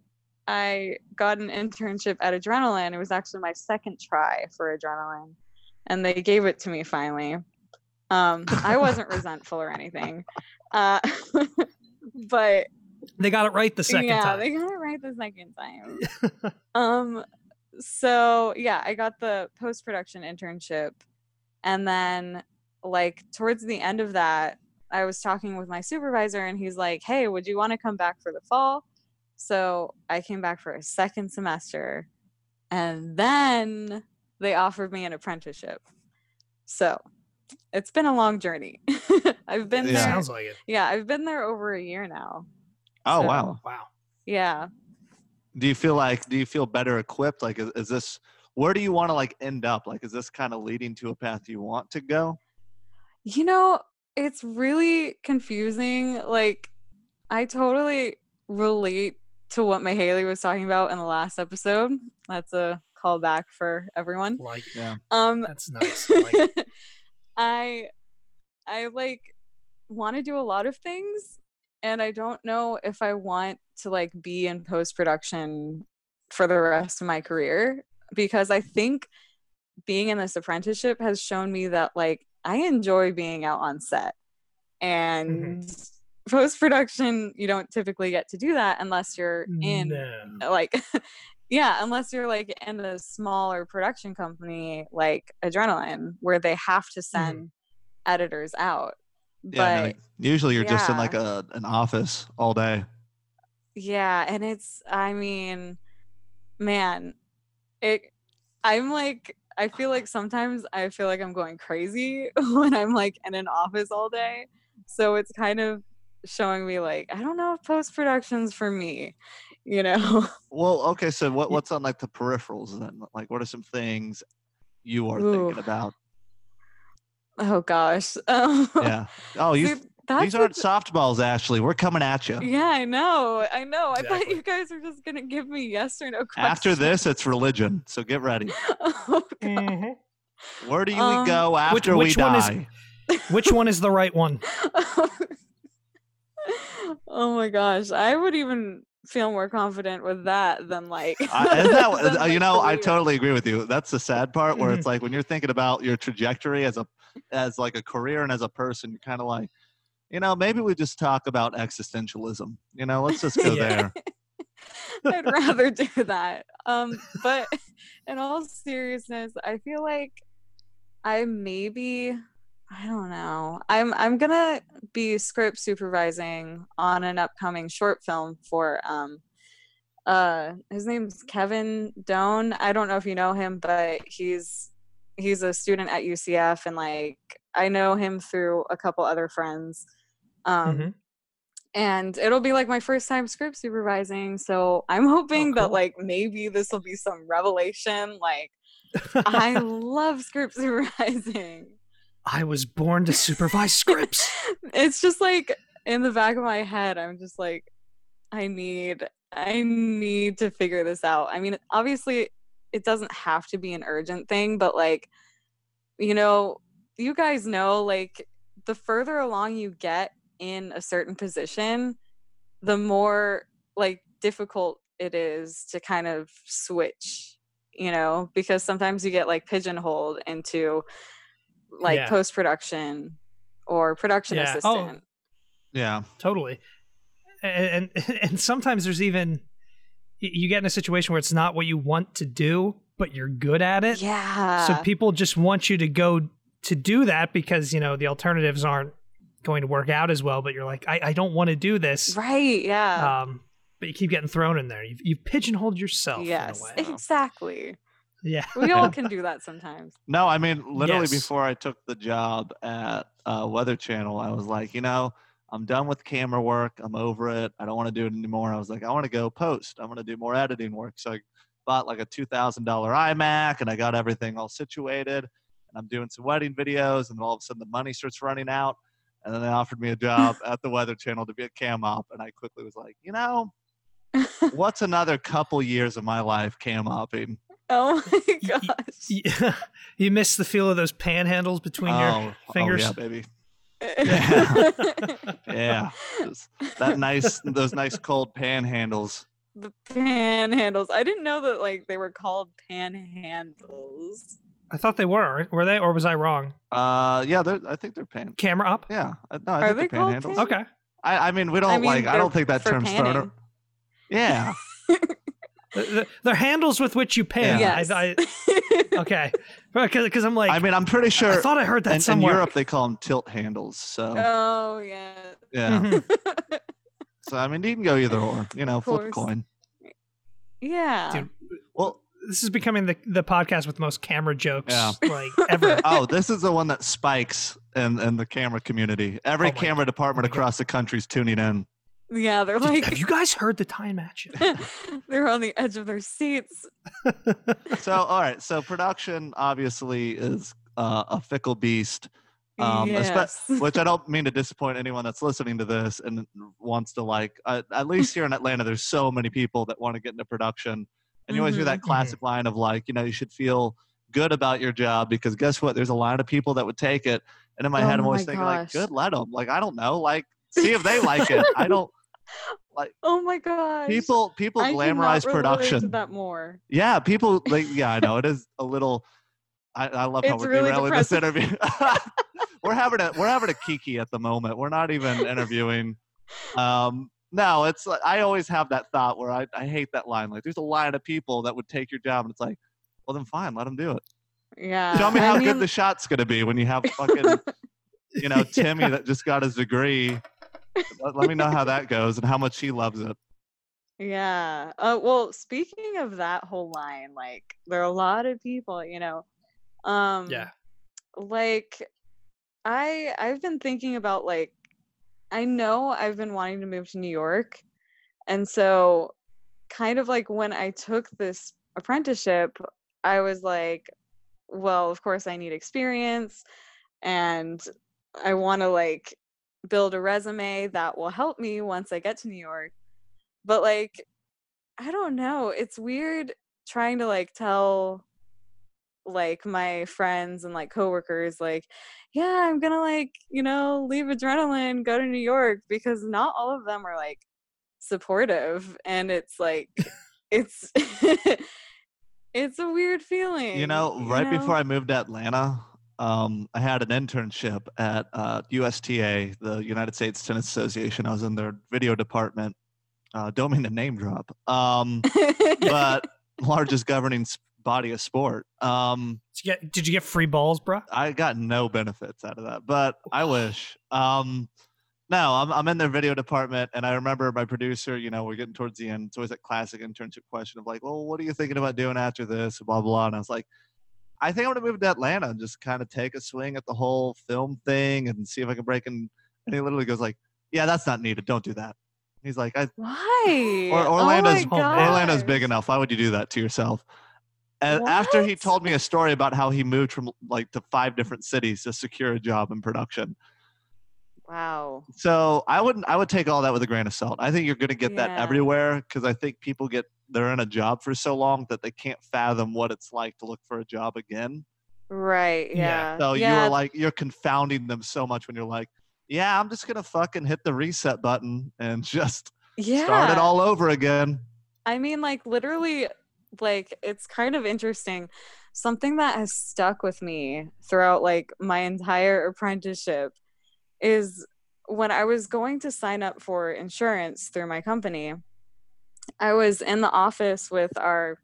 Speaker 3: I got an internship at Adrenaline. It was actually my second try for Adrenaline, and they gave it to me finally. Um, I wasn't resentful or anything, uh, but
Speaker 7: They got it right the second
Speaker 3: yeah,
Speaker 7: time.
Speaker 3: Yeah, they got it right the second time. um, so yeah, I got the post production internship, and then like towards the end of that, I was talking with my supervisor, and he's like, "Hey, would you want to come back for the fall?" So I came back for a second semester, and then they offered me an apprenticeship. So it's been a long journey. I've been
Speaker 1: Yeah.
Speaker 3: there.
Speaker 7: Sounds like it.
Speaker 3: Yeah, I've been there over a year now.
Speaker 1: Oh
Speaker 3: So-
Speaker 1: wow.
Speaker 7: Wow.
Speaker 3: Yeah.
Speaker 1: Do you feel like? Do you feel better equipped? Like, is, is this? Where do you want to like end up? Like, is this kind of leading to a path you want to go?
Speaker 3: You know, it's really confusing. Like, I totally relate to what Mahaley was talking about in the last episode. That's a callback for everyone.
Speaker 7: Like
Speaker 1: Yeah.
Speaker 3: Um,
Speaker 7: that's nice. Like.
Speaker 3: I I like want to do a lot of things and I don't know if I want to like be in post production for the rest of my career because I think being in this apprenticeship has shown me that like I enjoy being out on set. And mm-hmm. post production you don't typically get to do that unless you're in
Speaker 7: no.
Speaker 3: like yeah unless you're like in a smaller production company like adrenaline where they have to mm-hmm. send editors out
Speaker 1: Yeah.
Speaker 3: But
Speaker 1: like, usually you're just in like a an office all day.
Speaker 3: yeah and it's i mean man it i'm like i feel like sometimes i feel like i'm going crazy when i'm like in an office all day so it's kind of showing me like i don't know if post production's for me you know
Speaker 1: Well, okay. So what what's on like the peripherals then? Like, what are some things you are
Speaker 3: Ooh.
Speaker 1: thinking about?
Speaker 3: Oh gosh
Speaker 1: Yeah. Oh, you.
Speaker 3: see, that's
Speaker 1: These aren't softballs, Ashley. We're coming at you.
Speaker 3: Yeah, I know. I know. I thought you guys were just gonna give me yes or no questions.
Speaker 1: After this, it's religion. So get ready.
Speaker 3: oh, God.
Speaker 7: Mhm.
Speaker 1: Where do you
Speaker 3: Um,
Speaker 1: go after
Speaker 7: which
Speaker 1: we
Speaker 7: one is-
Speaker 1: die?
Speaker 7: Which one is the right one?
Speaker 3: oh my gosh, I would even feel more confident with that than like.
Speaker 1: I, that,
Speaker 3: than
Speaker 1: uh, you know, I totally agree with you. That's the sad part where it's like when you're thinking about your trajectory as a as like a career and as a person, you're kind of like, you know, maybe we just talk about existentialism. You know, let's just go
Speaker 7: Yeah.
Speaker 1: there.
Speaker 3: I'd rather do that. Um, but in all seriousness, I feel like I maybe I don't know. I'm I'm gonna be script supervising on an upcoming short film for um uh his name's Kevin Doan. I don't know if you know him, but he's he's a student at UCF and like I know him through a couple other friends. Um
Speaker 7: Mhm.
Speaker 3: and it'll be like my first time script supervising so i'm hoping that
Speaker 7: cool.
Speaker 3: like maybe this will be some revelation like i love script supervising
Speaker 7: I was born to supervise scripts.
Speaker 3: it's just like in the back of my head i'm just like i need i need to figure this out i mean obviously it doesn't have to be an urgent thing but like you know you guys know like the further along you get in a certain position the more like difficult it is to kind of switch you know because sometimes you get like pigeonholed into like
Speaker 7: Yeah.
Speaker 3: post production or production
Speaker 7: Yeah. Oh,
Speaker 3: assistant.
Speaker 1: Yeah.
Speaker 7: totally. And, and and sometimes there's even you get in a situation where it's not what you want to do but you're good at it.
Speaker 3: Yeah.
Speaker 7: So people just want you to go to do that because you know the alternatives aren't going to work out as well but you're like i, I don't want to do this.
Speaker 3: Right yeah.
Speaker 7: Um but you keep getting thrown in there. You've, you've pigeonholed yourself
Speaker 3: yes
Speaker 7: in a way.
Speaker 3: exactly
Speaker 7: yeah
Speaker 3: we all can do that sometimes
Speaker 1: No, I mean, literally
Speaker 7: Yes.
Speaker 1: before I took the job at uh, Weather Channel, I was like, you know, I'm done with camera work. I'm over it. I don't want to do it anymore. I was like, I want to go post. I want to do more editing work. So I bought like a $2,000 iMac and I got everything all situated. And I'm doing some wedding videos. And then all of a sudden the money starts running out. And then they offered me a job at the Weather Channel to be a cam op. And I quickly was like, you know, what's another couple years of my life cam opping?
Speaker 3: Oh my
Speaker 7: Y-
Speaker 3: gosh
Speaker 7: you, you miss the feel of those panhandles between
Speaker 1: oh,
Speaker 7: your fingers
Speaker 1: Oh, yeah, baby. Yeah. Just that nice, those nice cold panhandles.
Speaker 3: the panhandles i didn't know that like they were called panhandles
Speaker 7: i thought they were were they or was i wrong
Speaker 1: Uh, yeah, they're, I think they're pan.
Speaker 7: camera up
Speaker 1: Yeah, I- no, I
Speaker 3: Are
Speaker 1: think
Speaker 3: they
Speaker 1: they're
Speaker 3: called
Speaker 1: panhandles.
Speaker 3: pan-
Speaker 7: okay
Speaker 1: I, I mean, we don't
Speaker 3: I mean,
Speaker 1: like. I don't think that
Speaker 3: for
Speaker 1: term's thrown.
Speaker 3: panning.
Speaker 1: ar- Yeah,
Speaker 7: The- the- they're handles with which you pan
Speaker 1: Yeah.
Speaker 3: yes
Speaker 7: I, I, okay because i'm like
Speaker 1: I mean, I'm pretty sure.
Speaker 7: I thought I heard that
Speaker 1: in, in. Europe they call them tilt handles. So
Speaker 3: oh yeah
Speaker 1: yeah.
Speaker 7: Mhm.
Speaker 1: So I mean, you can go either or. You know, flip a coin.
Speaker 3: yeah
Speaker 7: Dude,
Speaker 1: Well,
Speaker 7: this is becoming the the podcast with most camera jokes
Speaker 1: Yeah.
Speaker 7: like ever.
Speaker 1: oh, this is the one that spikes in in the camera community. Every
Speaker 7: Oh my-
Speaker 1: camera department
Speaker 7: oh my God.
Speaker 1: across the is tuning in.
Speaker 3: Yeah they're like
Speaker 7: have you guys heard the Ty and Matt?
Speaker 3: they're on the edge of their seats
Speaker 1: So all right, so production obviously is uh, a fickle beast. Um, espe-
Speaker 3: yes.
Speaker 1: which I don't mean to disappoint anyone that's listening to this and wants to like. Uh, at least here in Atlanta, there's so many people that want to get into production, and you always hear that classic line of like, you know, you should feel good about your job because guess what? There's a line of people that would take it, and in my
Speaker 3: Oh
Speaker 1: head, I'm always
Speaker 3: my
Speaker 1: thinking like, good, let them. Like I don't know, like see if they like it. I don't.
Speaker 3: oh my god
Speaker 1: People people
Speaker 3: I
Speaker 1: glamorize production.
Speaker 3: that more.
Speaker 1: Yeah, people like yeah, I know it is a little. I, I love how
Speaker 3: It's
Speaker 1: we're
Speaker 3: really
Speaker 1: derailing this interview. we're having a we're having a kiki at the moment. We're not even interviewing. Um, no, it's I always have that thought where I, I hate that line. Like, there's a line of people that would take your job, and it's like, well, then fine, let them do it.
Speaker 3: Yeah.
Speaker 1: Show me
Speaker 3: I
Speaker 1: how
Speaker 3: mean,
Speaker 1: good the shot's gonna be when you have fucking you know Timmy that just got his degree. Let, let me know how that goes and how much she loves it.
Speaker 3: Yeah. Uh, well, speaking of that whole line, like there are a lot of people, you know. Um
Speaker 7: Yeah.
Speaker 3: like I I've been thinking about like I know I've been wanting to move to New York. And so kind of like when I took this apprenticeship, I was like, well, of course I need experience and I want to like build a resume that will help me once I get to New York. But like I don't know, it's weird trying to like tell like my friends and like coworkers like yeah i'm gonna like you know leave adrenaline go to new york because not all of them are like supportive and it's like it's it's a weird feeling
Speaker 1: You know, right
Speaker 3: know?
Speaker 1: before I moved to Atlanta, um, I had an internship at uh, USTA, the United States Tennis Association. I was in their video department. Uh, don't mean to name drop, um, but largest governing body of sport. Um,
Speaker 7: Did you get, did you get free balls, bro?
Speaker 1: I got no benefits out of that, but I wish. Um, no, I'm, I'm in their video department, and I remember my producer. You know, we're getting towards the end. It's always that classic internship question of like, "Well, what are you thinking about doing after this?" Blah blah. And I was like, "I think I'm gonna move to Atlanta and just kind of take a swing at the whole film thing and see if I can break in." And he literally goes like, "Yeah, that's not needed. Don't do that." He's like, I,
Speaker 3: why
Speaker 1: or,
Speaker 3: Oh
Speaker 1: Orlando's
Speaker 7: Oh.
Speaker 1: Orlando's big enough. Why would you do that to yourself? And after he told me a story about how he moved from like to five different cities to secure a job in production.
Speaker 3: Wow
Speaker 1: So I wouldn't I would take all that with a grain of salt. I think you're gonna get that everywhere because I think people get they're in a job for so long that they can't fathom what it's like to look for a job again.
Speaker 3: right
Speaker 7: Yeah.
Speaker 3: yeah
Speaker 1: So
Speaker 3: yeah
Speaker 1: you're like you're confounding them so much when you're like, yeah, I'm just gonna fucking hit the reset button and just
Speaker 3: yeah
Speaker 1: start it all over again.
Speaker 3: I mean, like, literally, like, it's kind of interesting. Something that has stuck with me throughout, like, my entire apprenticeship is when I was going to sign up for insurance through my company, I was in the office with our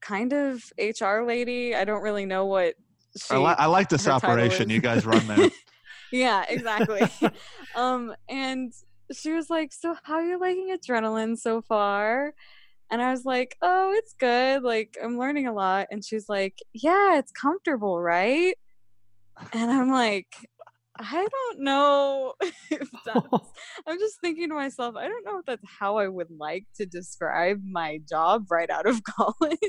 Speaker 3: kind of HR lady. I don't really know what she.
Speaker 1: I, li- I like this operation you guys run there.
Speaker 3: yeah, exactly. um, and she was like, "So, how are you liking adrenaline so far?" And I was like, "Oh, it's good. Like, I'm learning a lot." And she's like, "Yeah, it's comfortable, right?" And I'm like, "I don't know if that's." I'm just thinking to myself, I don't know if that's how I would like to describe my job right out of college.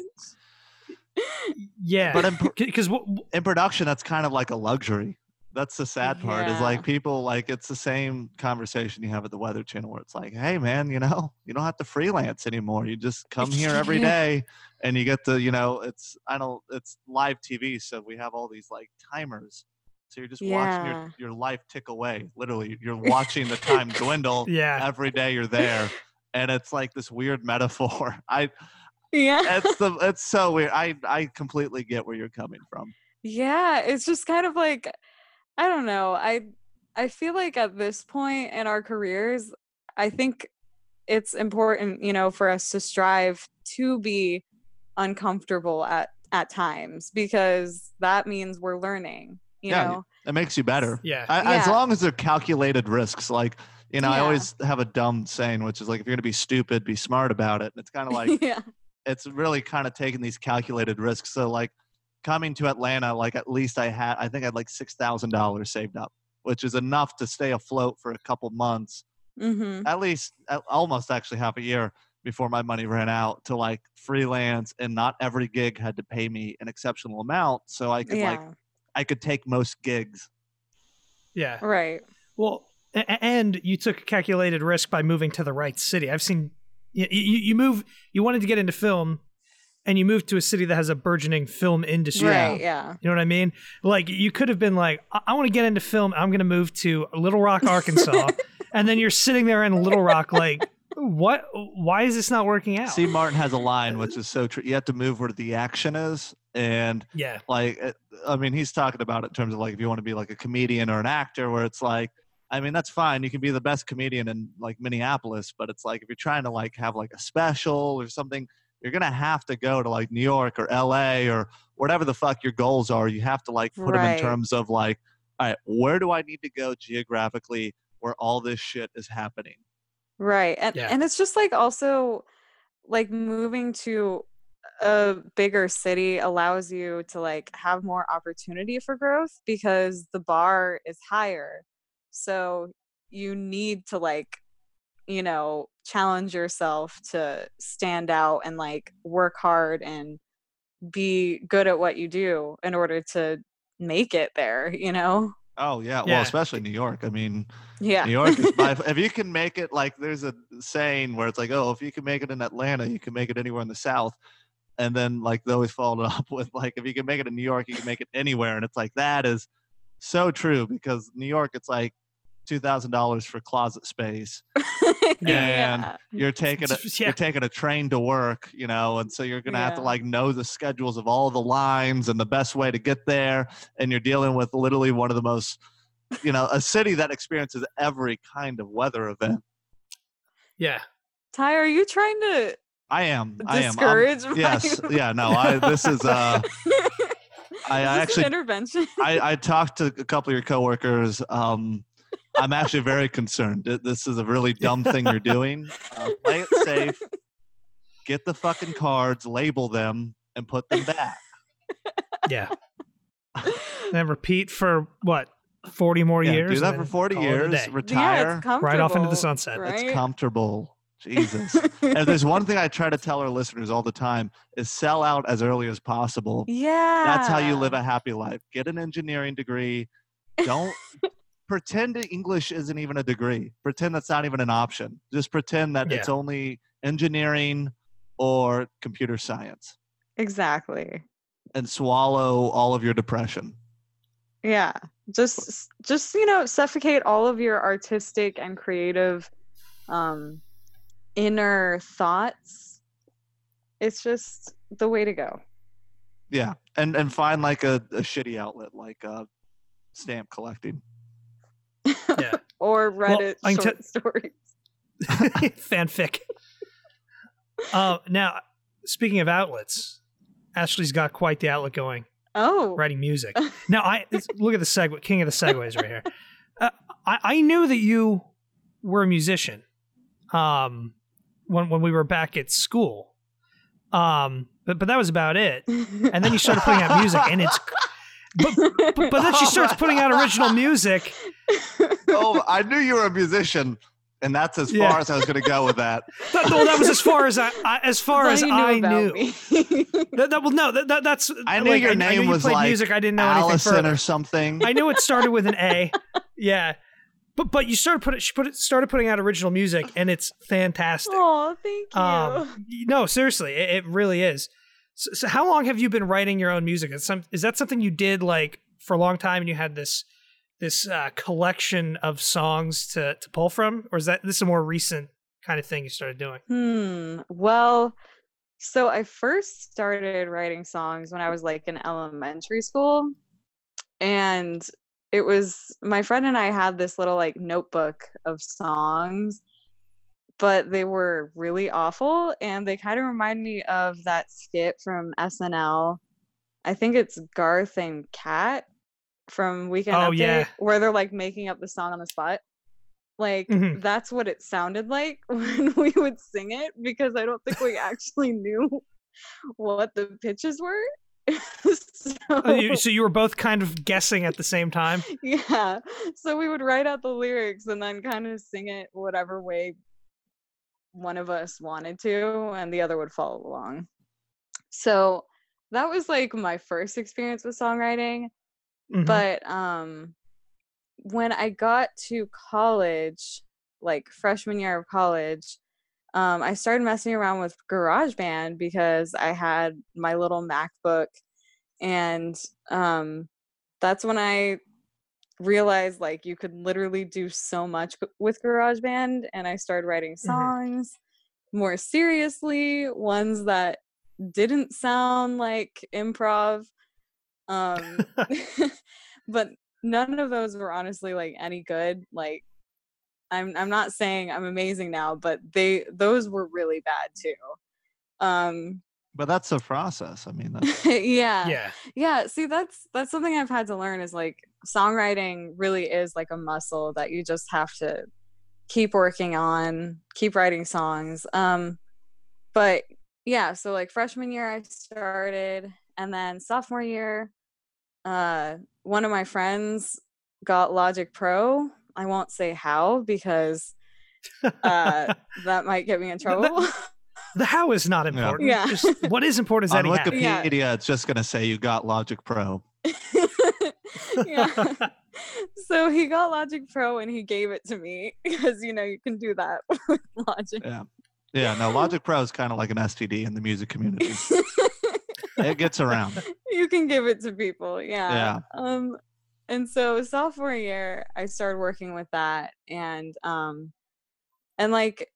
Speaker 7: Yeah.
Speaker 1: But in, pr-
Speaker 7: because
Speaker 1: in production, that's kind of like a luxury. That's the sad part. Is like people like it's the same conversation you have at the Weather Channel, where it's like, hey man, you know, you don't have to freelance anymore. You just come here every
Speaker 3: Yeah.
Speaker 1: day, and you get the, you know, it's I don't, it's live TV, so we have all these like timers. So you're just watching your, your life tick away. Literally, you're watching the time dwindle
Speaker 7: yeah.
Speaker 1: every day you're there, and it's like this weird metaphor. I
Speaker 3: yeah.
Speaker 1: it's the it's so weird. I I completely get where you're coming from.
Speaker 3: Yeah, it's just kind of like I don't know. I I feel like at this point in our careers, I think it's important, you know, for us to strive to be uncomfortable at at times because that means we're learning, you
Speaker 1: Yeah,
Speaker 3: know.
Speaker 1: It makes you better.
Speaker 7: Yeah.
Speaker 1: I, As long as they're calculated risks, like you know, I always have a dumb saying, which is like, if you're gonna be stupid, be smart about it. And it's kind of like
Speaker 3: yeah.
Speaker 1: it's really kind of taking these calculated risks. So like coming to Atlanta, like at least I had, I think I had like six thousand dollars saved up, which is enough to stay afloat for a couple months,
Speaker 3: Mhm.
Speaker 1: at least at, almost actually half a year before my money ran out to like freelance, and not every gig had to pay me an exceptional amount, so I could
Speaker 3: Yeah.
Speaker 1: like I could take most gigs.
Speaker 7: Yeah.
Speaker 3: Right.
Speaker 7: Well, a- a- and you took a calculated risk by moving to the right city. I've seen you, you, you move. You wanted to get into film, and you moved to a city that has a burgeoning film industry.
Speaker 3: Right. Yeah.
Speaker 7: You know what I mean? Like you could have been like, I, I want to get into film. I'm going to move to Little Rock, Arkansas, and then you're sitting there in Little Rock, like, what? Why is this not working out?
Speaker 1: Steve Martin has a line which is so true. You have to move where the action is, and
Speaker 7: yeah,
Speaker 1: like eh, I mean, he's talking about it in terms of like if you want to be like a comedian or an actor, where it's like, I mean, that's fine. You can be the best comedian in like Minneapolis, but it's like if you're trying to like have like a special or something, you're gonna have to go to like New York or L.A. or whatever the fuck your goals are. You have to like put them in terms of like, all right, where do I need to go geographically where all this shit is happening?
Speaker 3: Right. And
Speaker 7: Yeah.
Speaker 3: and it's just like also like moving to a bigger city allows you to like have more opportunity for growth because the bar is higher. So you need to like you know challenge yourself to stand out and like work hard and be good at what you do in order to make it there, you know?
Speaker 1: Oh yeah, well, especially New York. I mean,
Speaker 3: Yeah.
Speaker 1: New York is by, if you can make it like there's a saying where it's like, oh, if you can make it in Atlanta, you can make it anywhere in the South. And then like they always followed it up with like if you can make it in New York, you can make it anywhere. And it's like that is so true because New York it's like two thousand dollars for closet space.
Speaker 3: yeah.
Speaker 1: You're taking a
Speaker 7: yeah.
Speaker 1: you're taking a train to work, you know, and so you're gonna have to like know the schedules of all the lines and the best way to get there. And you're dealing with literally one of the most you know, a city that experiences every kind of weather event.
Speaker 7: yeah.
Speaker 3: Ty, are you trying to
Speaker 1: I am. I am. I'm- yes. Yeah. No. I. This is. Uh. I, I actually.
Speaker 3: intervention.
Speaker 1: I, I talked to a couple of your coworkers. Um. I'm actually very concerned. This is a really dumb thing you're doing. Uh, play it safe. Get the fucking cards, label them, and put them back.
Speaker 7: Yeah. and then repeat for what? 40 more
Speaker 1: Yeah,
Speaker 7: years?
Speaker 1: do that for 40
Speaker 7: call it a
Speaker 1: years.
Speaker 7: day.
Speaker 3: yeah,
Speaker 1: Retire.
Speaker 3: it's comfortable.
Speaker 7: Right off into the sunset.
Speaker 3: Right?
Speaker 1: It's comfortable. Jesus. if there's one thing I try to tell our listeners all the time is sell out as early as possible.
Speaker 3: yeah.
Speaker 1: That's how you live a happy life. Get an engineering degree. Don't pretend English isn't even a degree. Pretend that's not even an option. Just pretend that it's only engineering or computer science
Speaker 3: Exactly.
Speaker 1: and swallow all of your depression.
Speaker 3: Yeah. Just just you know, suffocate all of your artistic and creative um inner thoughts. It's just the way to go.
Speaker 1: Yeah. And and find like a, a shitty outlet like uh stamp collecting.
Speaker 7: Yeah.
Speaker 3: Or Reddit
Speaker 7: I can
Speaker 3: short stories.
Speaker 7: Fanfic. Uh, now, speaking of outlets, Ashley's got quite the outlet going,
Speaker 3: Oh.
Speaker 7: writing music. Now, I look at the segue, king of the segues right here. Uh, I, I knew that you were a musician um, when when we were back at school, um, but but that was about it. And then you started putting out music, and it's but but, but then she starts putting out original music.
Speaker 1: oh, I knew you were a musician, and that's as
Speaker 7: Yeah.
Speaker 1: far as I was going to go with that.
Speaker 7: That, well, that was as far as I, I as far as
Speaker 3: all
Speaker 7: I knew. That, that, well, no, that, that, that's.
Speaker 1: I knew
Speaker 7: like,
Speaker 1: your
Speaker 7: I,
Speaker 1: name
Speaker 7: knew you
Speaker 1: was like
Speaker 7: music. I didn't know anything
Speaker 1: Allison
Speaker 7: further.
Speaker 1: or something.
Speaker 7: I knew it started with an A. Yeah, but but you started put it. She put it started putting out original music, and it's fantastic.
Speaker 3: oh, thank you.
Speaker 7: Um, no, seriously, it, it really is. So, so, how long have you been writing your own music? Is, some, is that something you did like for a long time, and you had this this uh, collection of songs to to pull from, or is that this is a more recent kind of thing you started doing?
Speaker 3: Hmm. Well, so I first started writing songs when I was like in elementary school. And it was my friend and I had this little like notebook of songs, but they were really awful and they kind of remind me of that skit from SNL. I think it's Garth and Kat from Weekend
Speaker 7: Oh,
Speaker 3: Update
Speaker 7: yeah.
Speaker 3: where they're like making up the song on the spot. Like
Speaker 7: Mhm.
Speaker 3: that's what it sounded like when we would sing it because I don't think we actually knew what the pitches were. So,
Speaker 7: Oh, you- so you were both kind of guessing at the same time.
Speaker 3: yeah. So we would write out the lyrics and then kind of sing it whatever way one of us wanted to and the other would follow along. So that was like my first experience with songwriting
Speaker 7: Mhm.
Speaker 3: but um when I got to college, like freshman year of college, um, I started messing around with GarageBand because I had my little MacBook, and um, that's when I realized like you could literally do so much with GarageBand, and I started writing songs more seriously, ones that didn't sound like improv. Um, but none of those were honestly like any good. Like I'm I'm not saying I'm amazing now, but they those were really bad too. Um
Speaker 1: But that's a process. I mean, that's,
Speaker 3: yeah.
Speaker 7: yeah.
Speaker 3: Yeah, see that's that's something I've had to learn is like songwriting really is like a muscle that you just have to keep working on, keep writing songs. Um but yeah, so like freshman year I started and then sophomore year uh one of my friends got Logic Pro. I won't say how because uh that might get me in trouble.
Speaker 7: the how is not important.
Speaker 3: Yeah.
Speaker 7: Just what is important is that he had it.
Speaker 1: Wikipedia,
Speaker 3: Yeah.
Speaker 1: it's just going to say you got Logic Pro.
Speaker 3: yeah. so he got Logic Pro and he gave it to me because you know you can do that with Logic.
Speaker 1: Yeah. Yeah, no, Logic Pro is kind of like an STD in the music community. it gets around.
Speaker 3: you can give it to people, yeah.
Speaker 1: Yeah.
Speaker 3: Um and so sophomore year I started working with that and um and like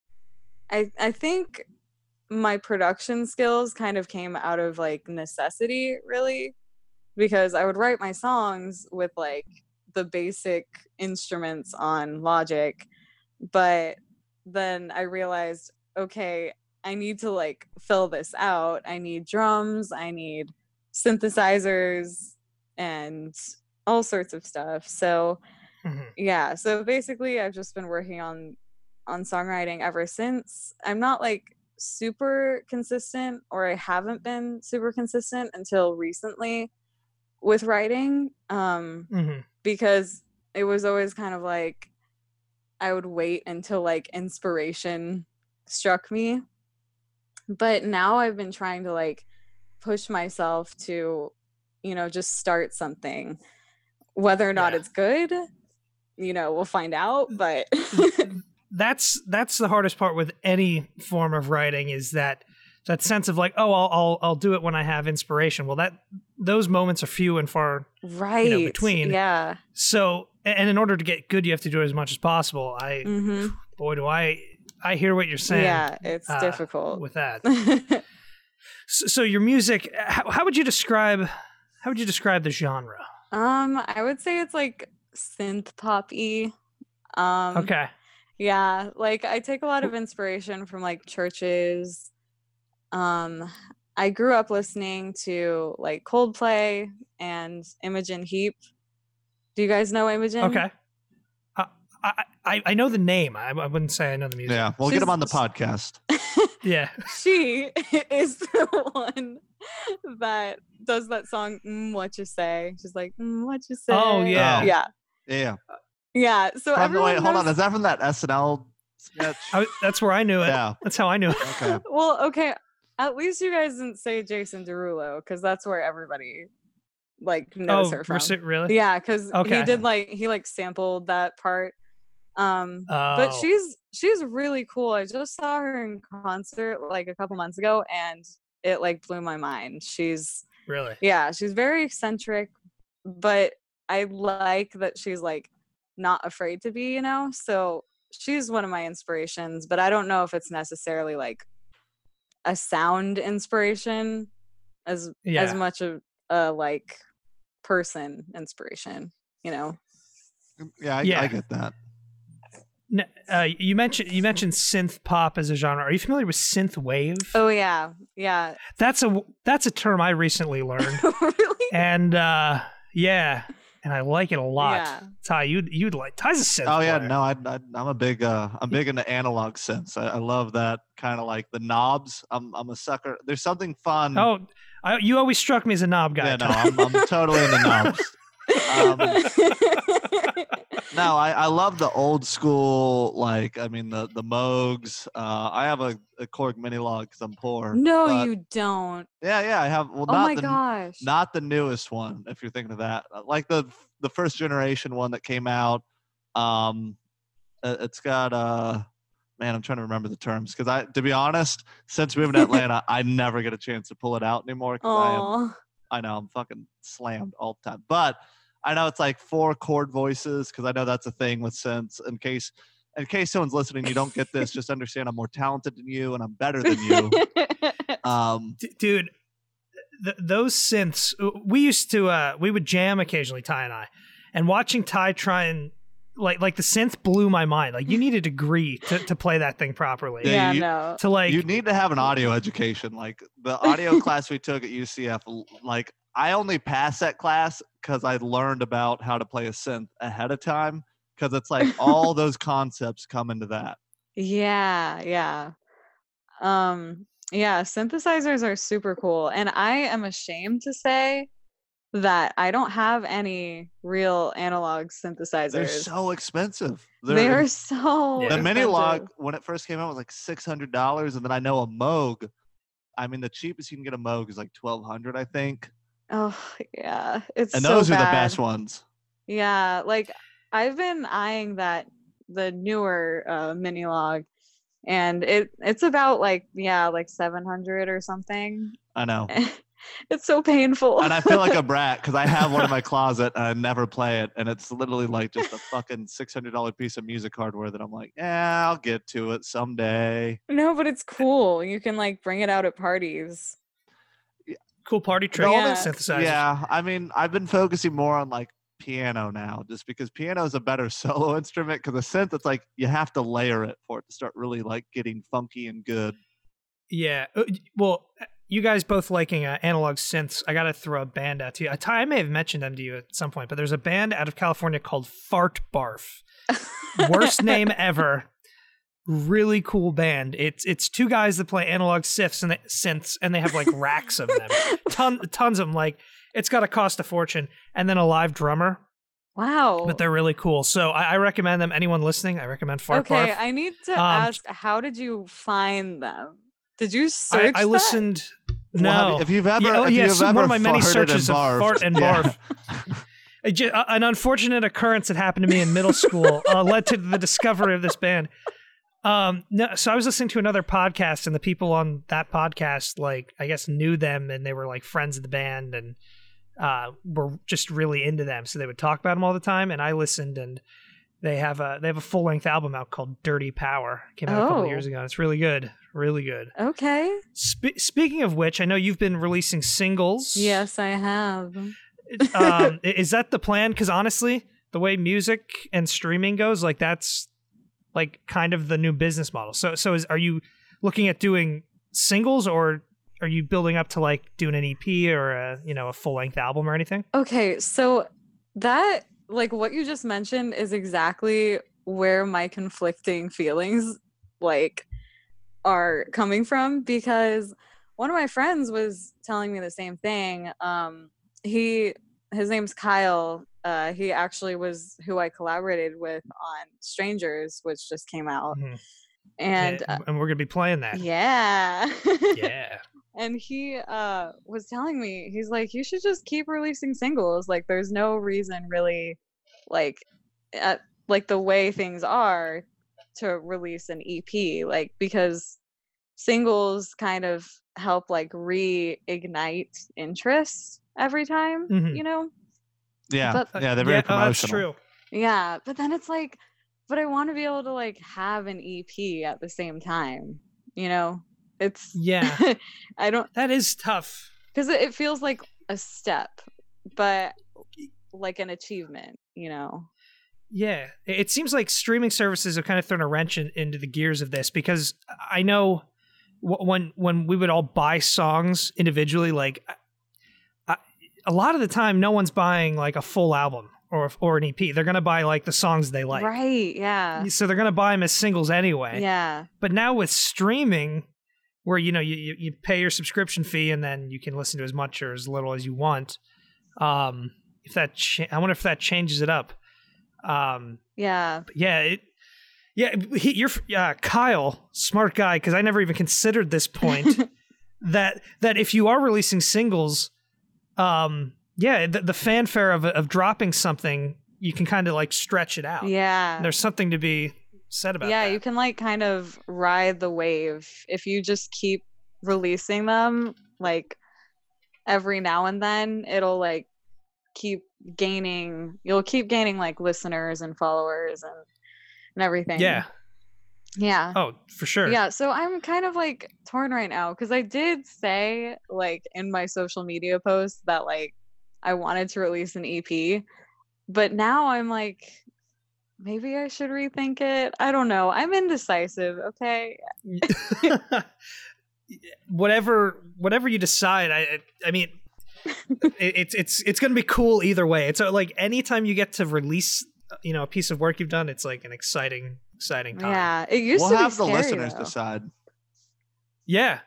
Speaker 3: I I think my production skills kind of came out of like necessity really because I would write my songs with like the basic instruments on Logic but then I realized okay I need to like fill this out. I need drums I need synthesizers and all sorts of stuff so
Speaker 7: Mhm.
Speaker 3: yeah so basically i've just been working on on songwriting ever since i'm not like super consistent or i haven't been super consistent until recently with writing um
Speaker 7: Mhm.
Speaker 3: because it was always kind of like i would wait until like inspiration struck me but now i've been trying to like push myself to you know just start something whether or not
Speaker 7: Yeah.
Speaker 3: it's good you know we'll find out but
Speaker 7: That's that's the hardest part with any form of writing is that that sense of like, oh, I'll I'll, I'll do it when I have inspiration. Well, that those moments are few and far.
Speaker 3: right
Speaker 7: between.
Speaker 3: yeah
Speaker 7: So, and in order to get good, you have to do it as much as possible. I
Speaker 3: hmm
Speaker 7: boy, do I I hear what you're saying.
Speaker 3: yeah it's
Speaker 7: uh,
Speaker 3: difficult
Speaker 7: with that. So, so your music, how, how would you describe how would you describe the genre?
Speaker 3: Um i would say it's like synth pop y um
Speaker 7: Okay.
Speaker 3: Yeah, like I take a lot of inspiration from like CHVRCHES. Um I grew up listening to like Coldplay and Imogen Heap. Do you guys know Imogen?
Speaker 7: Okay. Uh, I, I I know the name. I, I wouldn't say I know the music.
Speaker 1: Yeah, we'll get
Speaker 3: She's-
Speaker 1: him on the podcast.
Speaker 7: Yeah.
Speaker 3: she is the one that does that song mm, what you say. She's like, mm, what you say.
Speaker 7: Oh, yeah.
Speaker 3: Yeah.
Speaker 1: Yeah.
Speaker 3: Yeah. So
Speaker 1: From,
Speaker 3: everyone
Speaker 1: wait, hold on.
Speaker 3: knows-
Speaker 1: Is that from that SNL sketch?
Speaker 7: I, that's where I knew it.
Speaker 1: yeah.
Speaker 7: That's how I knew it.
Speaker 1: Okay.
Speaker 3: Well, okay. At least you guys didn't say Jason Derulo because that's where everybody like knows
Speaker 7: oh,
Speaker 3: her from.
Speaker 7: Reci- really?
Speaker 3: Yeah, because
Speaker 7: Okay.
Speaker 3: he did like he like sampled that part. Um, but
Speaker 7: Oh.
Speaker 3: she's she's really cool. I just saw her in concert like a couple months ago, and it like blew my mind. She's
Speaker 7: really.
Speaker 3: yeah, she's very eccentric, but I like that she's like not afraid to be, you know. So she's one of my inspirations, but I don't know if it's necessarily like a sound inspiration as as much of a like person inspiration, you know.
Speaker 1: Yeah, I,
Speaker 7: Yeah.
Speaker 1: I get that.
Speaker 7: N- Uh, you mentioned you mentioned synth pop as a genre. Are you familiar with synth wave?
Speaker 3: Oh yeah, yeah.
Speaker 7: That's a that's a term I recently learned,
Speaker 3: really?
Speaker 7: and uh, yeah, and I like it a lot.
Speaker 3: Yeah.
Speaker 7: Ty, you you'd like Ty's a synth.
Speaker 1: Oh yeah,
Speaker 7: player.
Speaker 1: no, I, I I'm a big uh I'm big into analog synths. I, I love that kind of like the knobs. I'm I'm a sucker. There's something fun.
Speaker 7: Oh, I, you always struck me as a knob guy.
Speaker 1: yeah, no,
Speaker 7: Ty.
Speaker 1: I'm, I'm totally into knobs. Um, no, I, I love the old school, like I mean the the Moogs. Uh, I have a, a Korg minilogue because I'm poor.
Speaker 3: No,
Speaker 1: but-
Speaker 3: you don't.
Speaker 1: Yeah, yeah, I have. Well,
Speaker 3: Oh
Speaker 1: not
Speaker 3: my
Speaker 1: the
Speaker 3: gosh.
Speaker 1: not the newest one. If you're thinking of that, Uh, like the the first generation one that came out. Um, it- it's got uh, man, I'm trying to remember the terms because I, to be honest, since moving to Atlanta, I never get a chance to pull it out anymore. I am I know I'm fucking slammed all the time, but I know it's like four chord voices because I know that's a thing with synths. In case, in case someone's listening, you don't get this. Just understand I'm more talented than you and I'm better than you. Um,
Speaker 7: D- dude th- those synths uh, we used to uh we would jam occasionally ty and i and watching ty try and like like the synth blew my mind like you need a degree to, to play that thing properly
Speaker 1: Yeah,
Speaker 3: yeah,
Speaker 1: you-
Speaker 3: no.
Speaker 7: to like
Speaker 1: you need to have an audio education. Like the audio class we took at UCF, like I only passed that class because I learned about how to play a synth ahead of time. Because it's like all those concepts come into that.
Speaker 3: Yeah, yeah. Um, yeah, synthesizers are super cool. And I am ashamed to say that I don't have any real analog synthesizers.
Speaker 1: They're so expensive.
Speaker 3: they
Speaker 1: They're-
Speaker 3: so
Speaker 7: Yeah.
Speaker 1: the
Speaker 3: minilogue
Speaker 1: when it first came out was like six hundred dollars, and then I know a Moog. I mean, the cheapest you can get a Moog is like twelve hundred, I think,
Speaker 3: Oh, yeah. It's
Speaker 1: and
Speaker 3: so
Speaker 1: those are the best ones.
Speaker 3: Yeah, like I've been eyeing that the newer uh minilogue and it it's about like yeah, like 700 or something.
Speaker 1: I know,
Speaker 3: it's so painful.
Speaker 1: and I feel like a brat because I have one in my closet and I never play it, and it's literally like just a fucking six hundred dollar piece of music hardware that I'm like, yeah, I'll get to it someday.
Speaker 3: No, but it's cool. You can like bring it out at parties.
Speaker 7: Cool party trick
Speaker 3: Yeah.
Speaker 7: synthesizer
Speaker 1: Yeah, I mean, I've been focusing more on like piano now, just because piano is a better solo instrument. Because a synth, it's like you have to layer it for it to start really like getting funky and good.
Speaker 7: yeah Uh, well uh, you guys both liking uh, analog synths i gotta throw a band out to you i may have mentioned them to you at some point but there's a band out of california called fart barf worst name ever. Really cool band. It's it's two guys that play analog synths and they, synths, and they have like racks of them, ton, tons of them. Like it's got to cost a fortune, and then a live drummer.
Speaker 3: Wow.
Speaker 7: But they're really cool. So I, I recommend them. Anyone listening, I recommend Fart
Speaker 3: okay,
Speaker 7: Barf.
Speaker 3: I need to
Speaker 7: Um,
Speaker 3: ask how did you find them? Did you search
Speaker 7: I
Speaker 3: that?
Speaker 7: listened.
Speaker 1: Well,
Speaker 7: No,
Speaker 1: have- if you've ever,
Speaker 7: Yeah, oh,
Speaker 1: if
Speaker 7: yes,
Speaker 1: you've ever
Speaker 7: one of my many searches of fart and barf. It uh, an unfortunate occurrence that happened to me in middle school uh, led to the discovery of this band. Um, no, so I was listening to another podcast, and the people on that podcast, like I guess, knew them, and they were like friends of the band, and uh, were just really into them. So they would talk about them all the time, and I listened, and they have a they have a full length album out called Dirty Power. Came out a couple
Speaker 3: Oh.
Speaker 7: years ago. And It's really good, really good.
Speaker 3: Okay.
Speaker 7: Spe- speaking of which, I know you've been releasing singles.
Speaker 3: Yes, I have.
Speaker 7: um, is that the plan? Because honestly, the way music and streaming goes, like that's like kind of the new business model. So, so is are you looking at doing singles, or are you building up to like doing an EP or a you know a full length album or anything?
Speaker 3: Okay, so that like what you just mentioned is exactly where my conflicting feelings like are coming from because one of my friends was telling me the same thing. Um he his name's Kyle. Uh he actually was who I collaborated with on Strangers which just came out.
Speaker 7: Mhm.
Speaker 3: And uh,
Speaker 7: and, we're gonna be playing that.
Speaker 3: yeah.
Speaker 7: Yeah.
Speaker 3: and he uh was telling me he's like you should just keep releasing singles like there's no reason really like at like the way things are to release an ep like because singles kind of help like reignite interest every time
Speaker 7: Mhm.
Speaker 3: you know
Speaker 1: Yeah,
Speaker 3: But-
Speaker 1: yeah, they're very
Speaker 7: yeah, oh, that's
Speaker 1: promotional.
Speaker 7: true.
Speaker 3: yeah but then it's like but i want to be able to like have an ep at the same time you know it's
Speaker 7: Yeah,
Speaker 3: i don't
Speaker 7: that is tough.
Speaker 3: because it, it feels like a step but like an achievement you know
Speaker 7: Yeah, it it seems like streaming services have kind of thrown a wrench in, into the gears of this because I know when when we would all buy songs individually, like I, I, a lot of the time, no one's buying like a full album or or an EP. They're gonna buy like the songs they like,
Speaker 3: right yeah
Speaker 7: so they're gonna buy them as singles anyway.
Speaker 3: yeah
Speaker 7: But now with streaming, where you know you, you pay your subscription fee and then you can listen to as much or as little as you want. Um, if that cha- I wonder if that changes it up. Um,
Speaker 3: Yeah.
Speaker 7: yeah, it, yeah, he, you're uh, Kyle, smart guy, because I never even considered this point that that if you are releasing singles, um, yeah, the, the fanfare of of dropping something, you can kind of like stretch it out.
Speaker 3: Yeah.
Speaker 7: There's something to be said about it.
Speaker 3: yeah,
Speaker 7: that.
Speaker 3: you can like kind of ride the wave if you just keep releasing them like every now and then it'll like keep gaining you'll keep gaining like listeners and followers and and everything.
Speaker 7: Yeah.
Speaker 3: Yeah.
Speaker 7: Oh, for sure.
Speaker 3: Yeah, so I'm kind of like torn right now because I did say like in my social media post that like I wanted to release an EP, but now I'm like maybe I should rethink it. I don't know. I'm indecisive, okay?
Speaker 7: whatever whatever you decide i I- mean it's it's it's gonna be cool either way it's uh, like anytime you get to release uh, you know a piece of work you've done it's like an exciting exciting time
Speaker 3: Yeah, it used
Speaker 1: We'll
Speaker 3: to be
Speaker 1: have the
Speaker 3: scary,
Speaker 1: listeners
Speaker 3: though.
Speaker 1: decide.
Speaker 7: yeah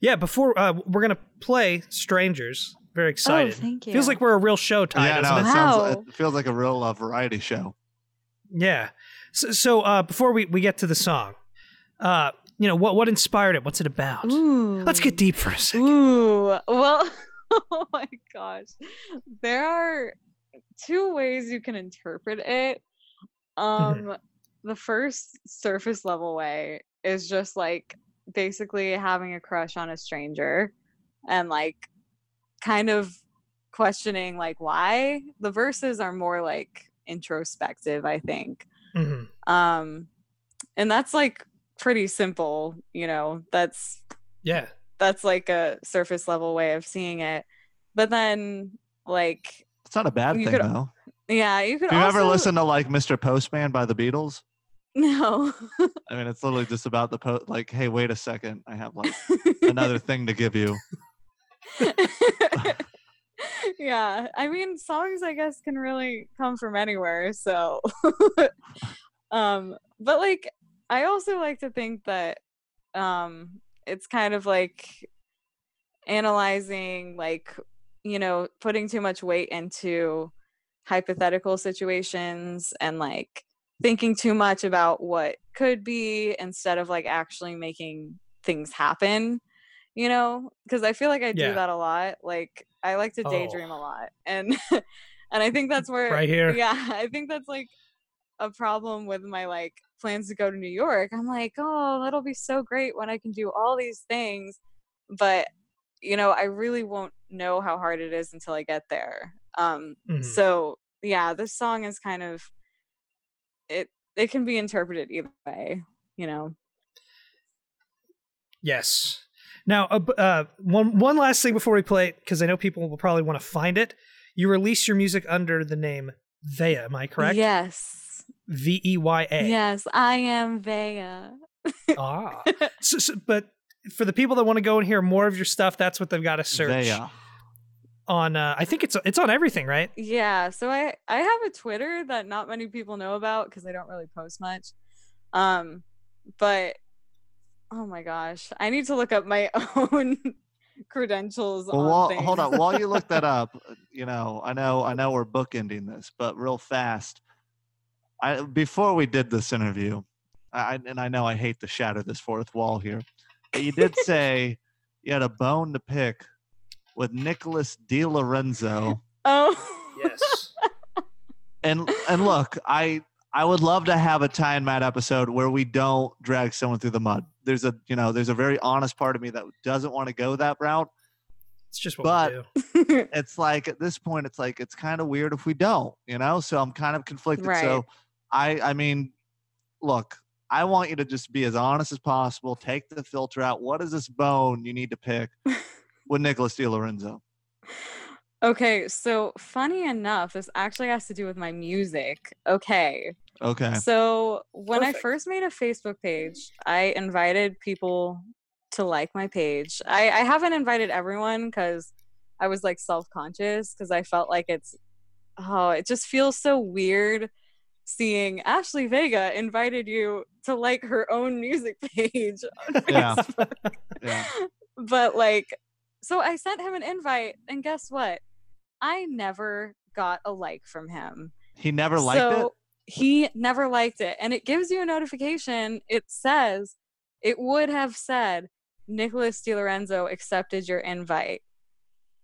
Speaker 7: yeah before uh, we're gonna play strangers very excited
Speaker 3: Oh, thank
Speaker 7: feels like we're a real show Ty,
Speaker 1: yeah, no,
Speaker 7: it?
Speaker 1: it sounds.
Speaker 3: Wow.
Speaker 1: It feels like a real uh, variety show.
Speaker 7: yeah so, so uh before we we get to the song uh you know what what inspired it what's it about
Speaker 3: Ooh.
Speaker 7: let's get deep for a second
Speaker 3: Ooh, well, oh my gosh. There are two ways you can interpret it. Um the first surface level way is just like basically having a crush on a stranger and like kind of questioning like why. The verses are more like introspective, I think
Speaker 7: Mhm.
Speaker 3: um and that's like pretty simple you know that's
Speaker 7: yeah
Speaker 3: that's like a surface level way of seeing it but then like
Speaker 1: It's not a bad thing
Speaker 3: could-
Speaker 1: though.
Speaker 3: yeah you could
Speaker 1: Have you
Speaker 3: also
Speaker 1: ever listen to like Mr. Postman by the Beatles?
Speaker 3: no
Speaker 1: I mean, it's literally just about the post. like, hey, wait a second, I have like another thing to give you.
Speaker 3: yeah i mean songs i guess can really come from anywhere so um but like i also like to think that um it's kind of like analyzing like you know putting too much weight into hypothetical situations and like thinking too much about what could be instead of like actually making things happen you know because i feel like i
Speaker 7: Yeah.
Speaker 3: do that a lot like i like to
Speaker 7: Oh.
Speaker 3: daydream a lot and and i think that's where
Speaker 7: right here
Speaker 3: yeah i think that's like a problem with my like plans to go to new york i'm like oh that'll be so great when i can do all these things but you know i really won't know how hard it is until i get there um
Speaker 7: Mhm.
Speaker 3: so yeah this song is kind of it it can be interpreted either way you know
Speaker 7: Yes. Now, uh, uh, one one last thing before we play it, because I know people will probably want to find it. You release your music under the name Veya, am I correct?
Speaker 3: yes
Speaker 7: V E Y A.
Speaker 3: yes i am Veya.
Speaker 7: Ah. So, so- but for the people that want to go and hear more of your stuff, that's what they've got to search
Speaker 1: They, uh,
Speaker 7: on. Uh, I think it's it's on everything, right?
Speaker 3: Yeah, so I I have a Twitter that not many people know about because I don't really post much. Um, but oh my gosh, I need to look up my own credentials.
Speaker 1: Well,
Speaker 3: on
Speaker 1: while, hold on. While you look that up, uh, you know, I know, I know, we're bookending this, but real fast. I before we did this interview, I I- and I know I hate to shatter this fourth wall here, but you did say you had a bone to pick with Nicholas Di Lorenzo,
Speaker 3: oh
Speaker 7: Yes.
Speaker 1: and and look, I I would love to have a Ty and Matt episode where we don't drag someone through the mud. There's a you know, there's a very honest part of me that doesn't want to go that route.
Speaker 7: it's just what
Speaker 1: But-
Speaker 7: we do.
Speaker 1: it's like at this point it's like it's kind of weird if we don't you know so i'm kind of conflicted
Speaker 3: Right.
Speaker 1: so i i mean look i want you to just be as honest as possible take the filter out what is this bone you need to pick with nicholas Di Lorenzo?
Speaker 3: okay, so funny enough, this actually has to do with my music. Okay,
Speaker 1: okay
Speaker 3: So when I first made a Facebook page, I invited people to like my page. I, I haven't invited everyone because I was like self conscious because I felt like it's oh, it just feels so weird seeing Ashley Vega invited you to like her own music page. on
Speaker 1: Yeah.
Speaker 3: Facebook.
Speaker 1: Yeah.
Speaker 3: But like, so I sent him an invite, and guess what? I never got a like from him
Speaker 1: he never liked
Speaker 3: so,
Speaker 1: it
Speaker 3: he never liked it. And it gives you a notification. It says, it would have said, Nicholas DiLorenzo accepted your invite,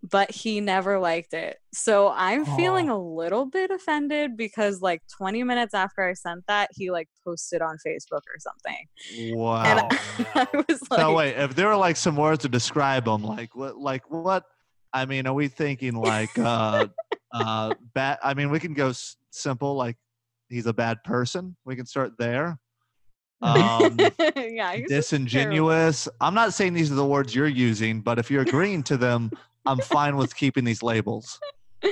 Speaker 3: but he never liked it. So I'm feeling a little bit offended because, like, 20 minutes after I sent that, he like posted on Facebook or something.
Speaker 1: Wow.
Speaker 3: And I, I was like,
Speaker 1: no, wait. If there were like some words to describe him, like what, like what? I mean, are we thinking like uh, uh, bad? I mean, we can go s- simple, like he's a bad person. We can start there. Um,
Speaker 3: yeah, he's just terrible.
Speaker 1: disingenuous. I'm not saying these are the words you're using, but if you're agreeing to them, I'm fine with keeping these labels.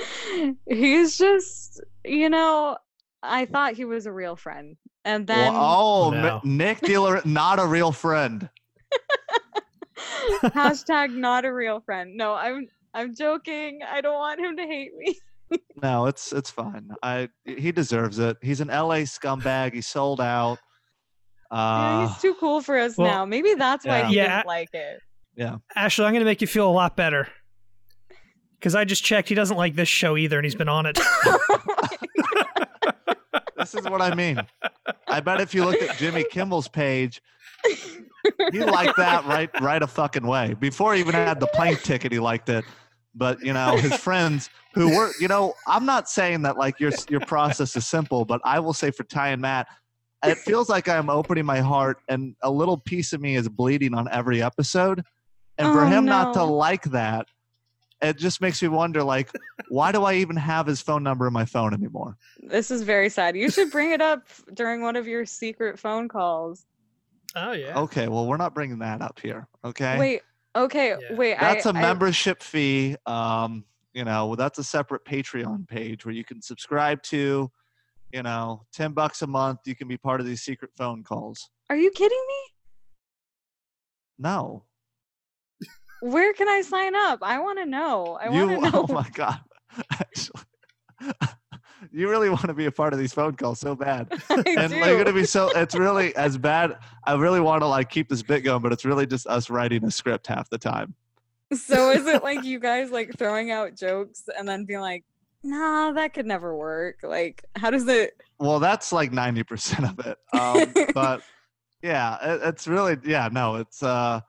Speaker 3: He's just, you know, I thought he was a real friend. And then
Speaker 1: Well, oh, Mi-
Speaker 7: No.
Speaker 1: Nick Dealer, not a real friend.
Speaker 3: hashtag not a real friend. No, I'm I'm joking. I don't want him to hate me.
Speaker 1: No, it's it's fine. I he deserves it. He's an LA scumbag. He sold out.
Speaker 3: Yeah,
Speaker 1: Uh,
Speaker 3: he's too cool for us
Speaker 7: well,
Speaker 3: now. Maybe that's why
Speaker 1: yeah.
Speaker 3: he
Speaker 7: Yeah.
Speaker 3: didn't like it. Yeah.
Speaker 7: Ashley, I'm going to make you feel a lot better. Because I just checked, he doesn't like this show either, and he's been on it.
Speaker 1: this is what I mean. I bet if you looked at Jimmy Kimmel's page, he liked that right right a fucking way. Before he even had the plane ticket, he liked it. But you know, his friends who were, you know, I'm not saying that like your your process is simple, but I will say for Ty and Matt, it feels like I'm opening my heart, and a little piece of me is bleeding on every episode. And for
Speaker 3: Oh,
Speaker 1: him not to like that, it just makes me wonder, like, why do I even have his phone number in my phone anymore?
Speaker 3: This is very sad. You should bring it up during one of your secret phone calls.
Speaker 7: oh, yeah.
Speaker 1: Okay, well, we're not bringing that up here. Okay.
Speaker 3: Wait, okay,
Speaker 7: Yeah.
Speaker 3: wait.
Speaker 1: that's
Speaker 3: a
Speaker 1: a membership fee. Um, you know, that's a separate Patreon page where you can subscribe to, you know, 10 bucks a month. You can be part of these secret phone calls.
Speaker 3: Are you kidding me?
Speaker 1: No.
Speaker 3: Where can I sign up? I want to know. I want to know.
Speaker 1: oh my God. Actually, you really want to be a part of these phone calls so bad.
Speaker 3: I
Speaker 1: and
Speaker 3: do.
Speaker 1: they're gonna be so it's really as bad i really want to like keep this bit going but it's really just us writing a script half the time
Speaker 3: So is it like you guys like throwing out jokes and then being like, nah, that could never work? Like, how does it?
Speaker 1: well that's like 90% of it um, but yeah it, it's really yeah no it's uh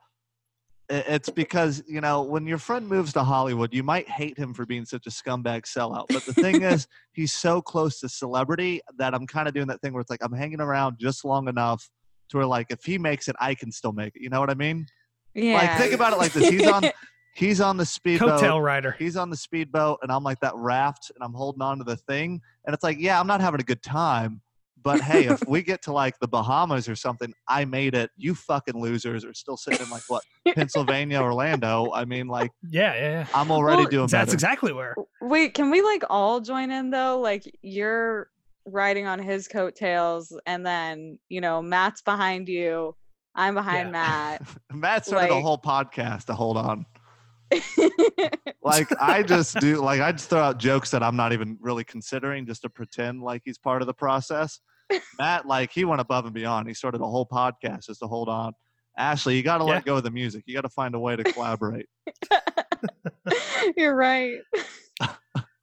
Speaker 1: it's because you know when your friend moves to hollywood you might hate him for being such a scumbag sellout but the thing is he's so close to celebrity that i'm kind of doing that thing where it's like i'm hanging around just long enough to where like if he makes it i can still make it you know what i mean
Speaker 3: Yeah.
Speaker 1: like think about it like this he's on he's on the speedboat
Speaker 7: Coattail rider.
Speaker 1: he's on the speedboat and I'm like that raft and I'm holding on to the thing and it's like yeah I'm not having a good time but hey if we get to like the Bahamas or something I made it you fucking losers are still sitting in like what Pennsylvania Orlando I mean like
Speaker 7: Yeah, yeah, yeah.
Speaker 1: I'm already
Speaker 3: Well,
Speaker 1: doing
Speaker 7: That's
Speaker 1: better
Speaker 7: exactly where.
Speaker 3: Wait, can we like all join in though? Like you're riding on his coattails, and then you know Matt's behind you. I'm behind
Speaker 1: Matt started a
Speaker 3: like-
Speaker 1: whole podcast to hold on like I just do like I just throw out jokes that I'm not even really considering just to pretend like he's part of the process. Matt, like he went above and beyond. He started a whole podcast just to hold on. Ashley, you got to
Speaker 7: Yeah.
Speaker 1: let go of the music. You got to find a way to collaborate.
Speaker 3: You're right.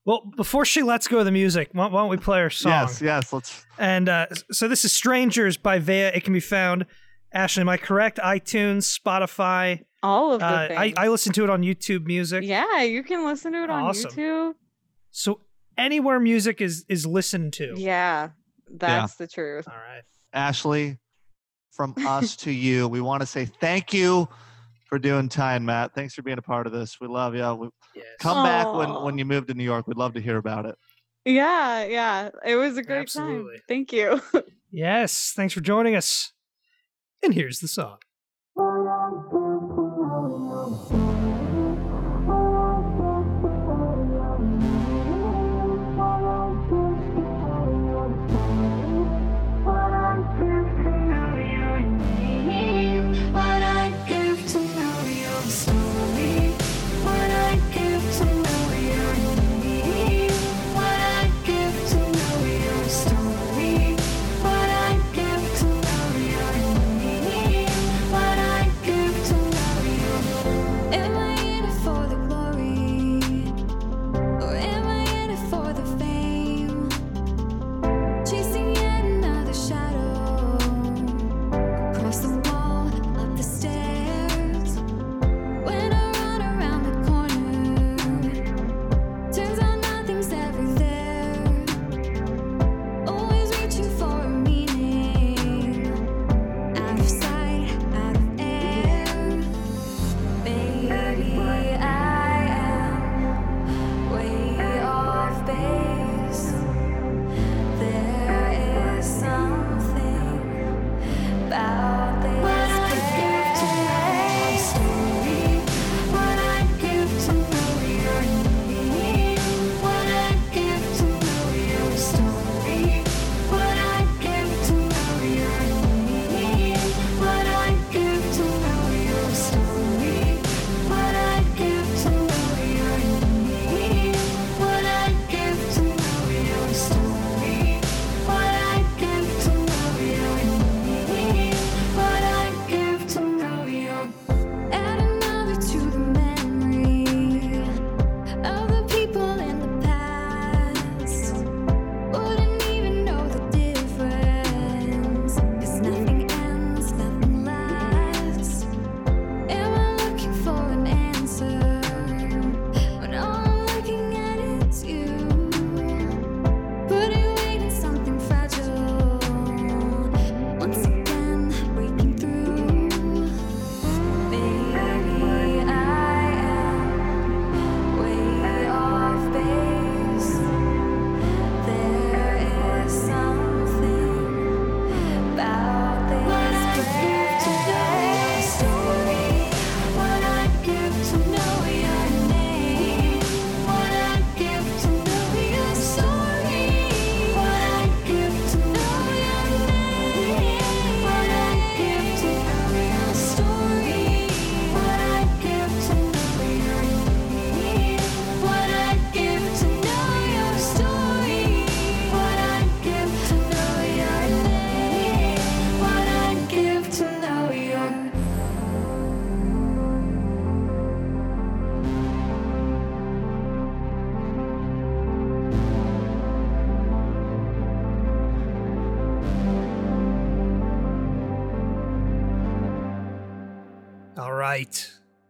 Speaker 7: Well, before she lets go of the music, why, why don't we play her song?
Speaker 1: Yes, yes. Let's.
Speaker 7: And uh, so this is Strangers by Veya. It can be found, Ashley, am I correct? iTunes, Spotify.
Speaker 3: All of the
Speaker 7: Uh, I,
Speaker 3: things.
Speaker 7: I listen to it on YouTube Music.
Speaker 3: yeah, you can listen to it on YouTube.
Speaker 7: So anywhere music is is listened to.
Speaker 3: Yeah, that's the truth.
Speaker 7: All right.
Speaker 1: Ashley, from us to you, we want to say thank you for doing time, Matt. Thanks for being a part of this. We love you. We,
Speaker 7: Yes.
Speaker 1: come back when when you move to New York. We'd love to hear about it.
Speaker 3: Yeah, yeah. It was a great
Speaker 7: Absolutely.
Speaker 3: time. Thank you.
Speaker 7: Yes. Thanks for joining us. And here's the song.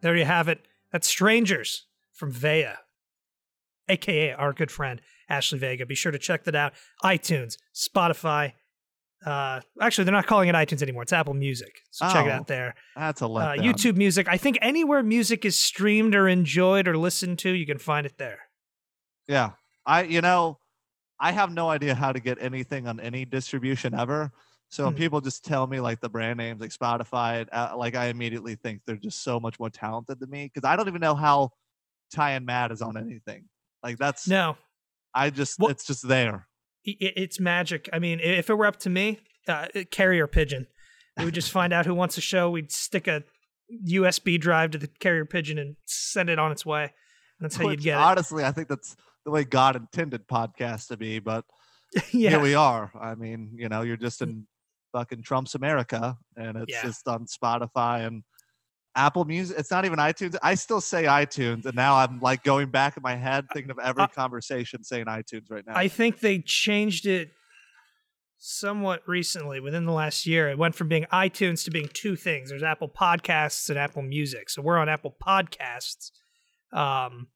Speaker 7: There you have it. That's Strangers from Veya, aka our good friend Ashley Vega. Be sure to check that out. iTunes, Spotify. Uh, actually, they're not calling it iTunes anymore. It's Apple Music. So check it
Speaker 1: Oh,
Speaker 7: out there.
Speaker 1: That's a
Speaker 7: Uh. YouTube Music. I think anywhere music is streamed or enjoyed or listened to, you can find it there.
Speaker 1: Yeah. I you know, I have no idea how to get anything on any distribution ever. So when
Speaker 7: Hmm.
Speaker 1: people just tell me like the brand names like Spotify, uh, like I immediately think they're just so much more talented than me because I don't even know how Ty and Matt is on anything. Like that's
Speaker 7: No,
Speaker 1: I just
Speaker 7: Well-
Speaker 1: it's just there.
Speaker 7: i- i- it's magic. I mean, if it were up to me, uh, carrier pigeon, we would just find out who wants a show. We'd stick a USB drive to the carrier pigeon and send it on its way. And that's how you'd
Speaker 1: Which,
Speaker 7: get
Speaker 1: honestly, I think that's the way God intended podcasts to be, but
Speaker 7: yeah.
Speaker 1: here we are. I mean, you know, you're just in fucking Trump's America and it's
Speaker 7: Yeah.
Speaker 1: just on Spotify and Apple Music. It's not even iTunes. I still say iTunes, and now I'm like going back in my head thinking of every conversation saying iTunes right now.
Speaker 7: I think they changed it somewhat recently within the last year. It went from being iTunes to being two things. There's Apple Podcasts and Apple Music. So we're on Apple Podcasts. Um,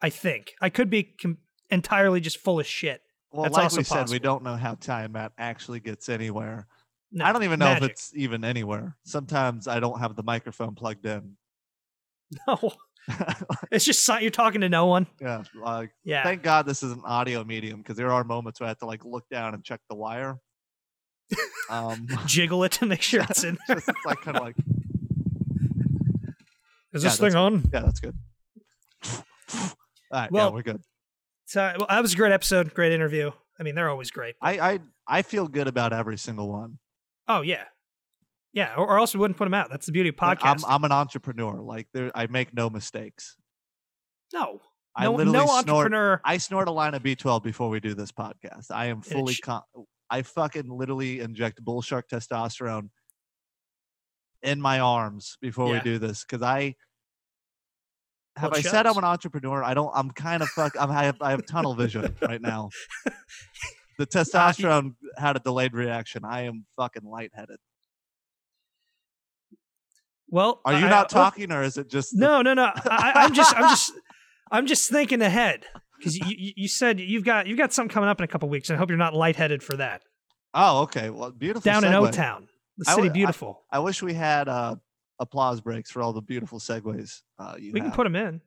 Speaker 7: I think I could be com- entirely just full of shit.
Speaker 1: well,
Speaker 7: that's
Speaker 1: like we said, we don't know how Ty and Matt actually gets anywhere.
Speaker 7: No,
Speaker 1: I don't even know
Speaker 7: magic.
Speaker 1: if it's even anywhere. Sometimes I don't have the microphone plugged in.
Speaker 7: no. It's just you're talking to no one.
Speaker 1: yeah, like
Speaker 7: Yeah.
Speaker 1: thank God this is an audio medium because there are moments where I have to like look down and check the wire. Um,
Speaker 7: Jiggle it to make sure it's in.
Speaker 1: just like kind of like
Speaker 7: Is
Speaker 1: Yeah,
Speaker 7: this thing
Speaker 1: that's-
Speaker 7: on?
Speaker 1: yeah, that's good. All right,
Speaker 7: Well-
Speaker 1: yeah, we're good.
Speaker 7: So, well, that was a great episode. Great interview. I mean, they're always great.
Speaker 1: I, I I feel good about every single one.
Speaker 7: Oh yeah, yeah. Or, or else we wouldn't put them out. That's the beauty of podcast.
Speaker 1: I'm I'm an entrepreneur. Like there, I make no mistakes.
Speaker 7: no,
Speaker 1: I
Speaker 7: no,
Speaker 1: literally
Speaker 7: no
Speaker 1: snort.
Speaker 7: entrepreneur.
Speaker 1: I snort a line of B12 before we do this podcast. I am fully
Speaker 7: sh-
Speaker 1: con- I fucking literally inject bull shark testosterone in my arms before we do this because I have
Speaker 7: Well,
Speaker 1: I
Speaker 7: it
Speaker 1: said I'm an entrepreneur. I don't. I'm kind of fuck. I'm, I have I have tunnel vision right now. The testosterone had a delayed reaction. I am fucking lightheaded.
Speaker 7: Well,
Speaker 1: Are you
Speaker 7: I-
Speaker 1: not
Speaker 7: I- well,
Speaker 1: talking, or is it just the-
Speaker 7: No, no, no. I, I'm just, I'm just, I'm just thinking ahead because you, you, said you've got, you've got something coming up in a couple weeks, and I hope you're not lightheaded for that.
Speaker 1: Oh, okay. Well, beautiful.
Speaker 7: Down in. O Town, the city
Speaker 1: would- I-
Speaker 7: beautiful.
Speaker 1: I wish we had uh, applause breaks for all the beautiful segues uh, you
Speaker 7: we can put them in.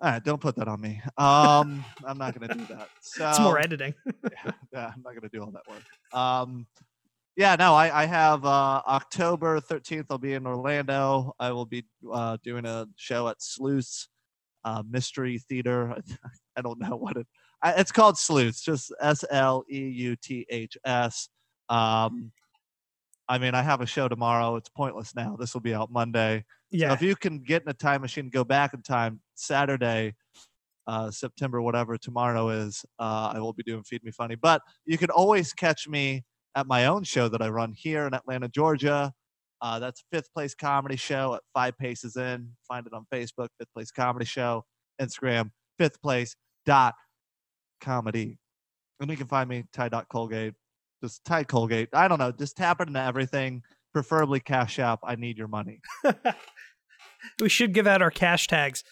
Speaker 1: All right, don't put that on me. Um, I'm not gonna do that. So
Speaker 7: It's more editing.
Speaker 1: yeah, I'm not gonna do all that work. Um, yeah, no, I, I have uh, October 13th. I'll be in Orlando. I will be uh, doing a show at Sleuths uh, Mystery Theater. I don't know what it. I, it's called Sleuths, just S L E U T H S. Um, I mean, I have a show tomorrow. It's pointless now. This will be out Monday. So
Speaker 7: Yeah.
Speaker 1: if you can get in a time machine, and go back in time Saturday, uh, September, whatever tomorrow is, uh, I will be doing Feed Me Funny. But you can always catch me at my own show that I run here in Atlanta, Georgia. Uh, that's Fifth Place Comedy Show at Five Paces Inn. Find it on Facebook, Fifth Place Comedy Show, Instagram, Fifth Place dot comedy. And you can find me Ty dot Colgate, just Ty Colgate. I don't know, just tap it into everything. Preferably Cash App. I need your money.
Speaker 7: we should give out our cash tags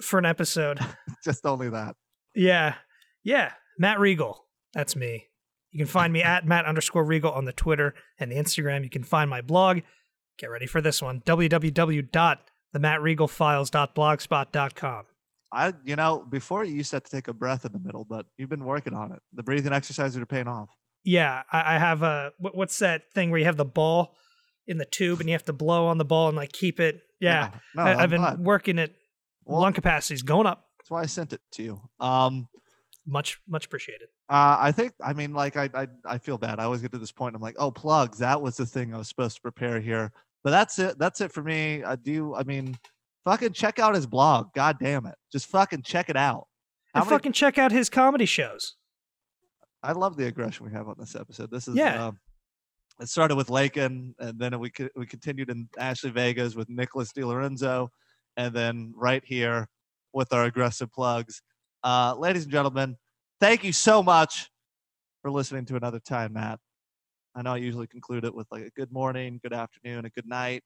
Speaker 7: for an episode.
Speaker 1: just only that.
Speaker 7: Yeah. Yeah. Matt Regal. That's me. You can find me at Matt underscore Regal on the Twitter and the Instagram. You can find my blog. Get ready for this one. www.themattregalfiles.blogspot.com.
Speaker 1: I, you know, before you used to to take a breath in the middle, but you've been working on it. The breathing exercises are paying off.
Speaker 7: Yeah, I, I have a what, what's that thing where you have the ball in the tube and you have to blow on the ball and like keep it. Yeah,
Speaker 1: no,
Speaker 7: I,
Speaker 1: I'm
Speaker 7: have been
Speaker 1: glad.
Speaker 7: working it.
Speaker 1: Well,
Speaker 7: lung capacity's going up.
Speaker 1: That's why I sent it to you. Um,
Speaker 7: Much much appreciated.
Speaker 1: uh, I think, I mean, like, I, I, I feel bad. I always get to this point. I'm like, oh, plugs. That was the thing I was supposed to prepare here. But that's it. That's it for me. I do. I mean, fucking check out his blog. God damn it. Just fucking check it out. How
Speaker 7: And
Speaker 1: many-
Speaker 7: fucking check out his comedy shows.
Speaker 1: I love the aggression we have on this episode. This is
Speaker 7: Yeah.
Speaker 1: um, it started with Lakin, and then we we continued in Ashley Vegas with Nicholas DiLorenzo, and then right here with our aggressive plugs. Uh, ladies and gentlemen, thank you so much for listening to another time, Matt. I know I usually conclude it with like a good morning, good afternoon, a good night.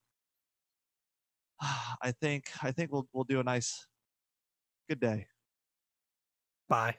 Speaker 1: I think I think we'll we'll do a nice good day.
Speaker 7: Bye.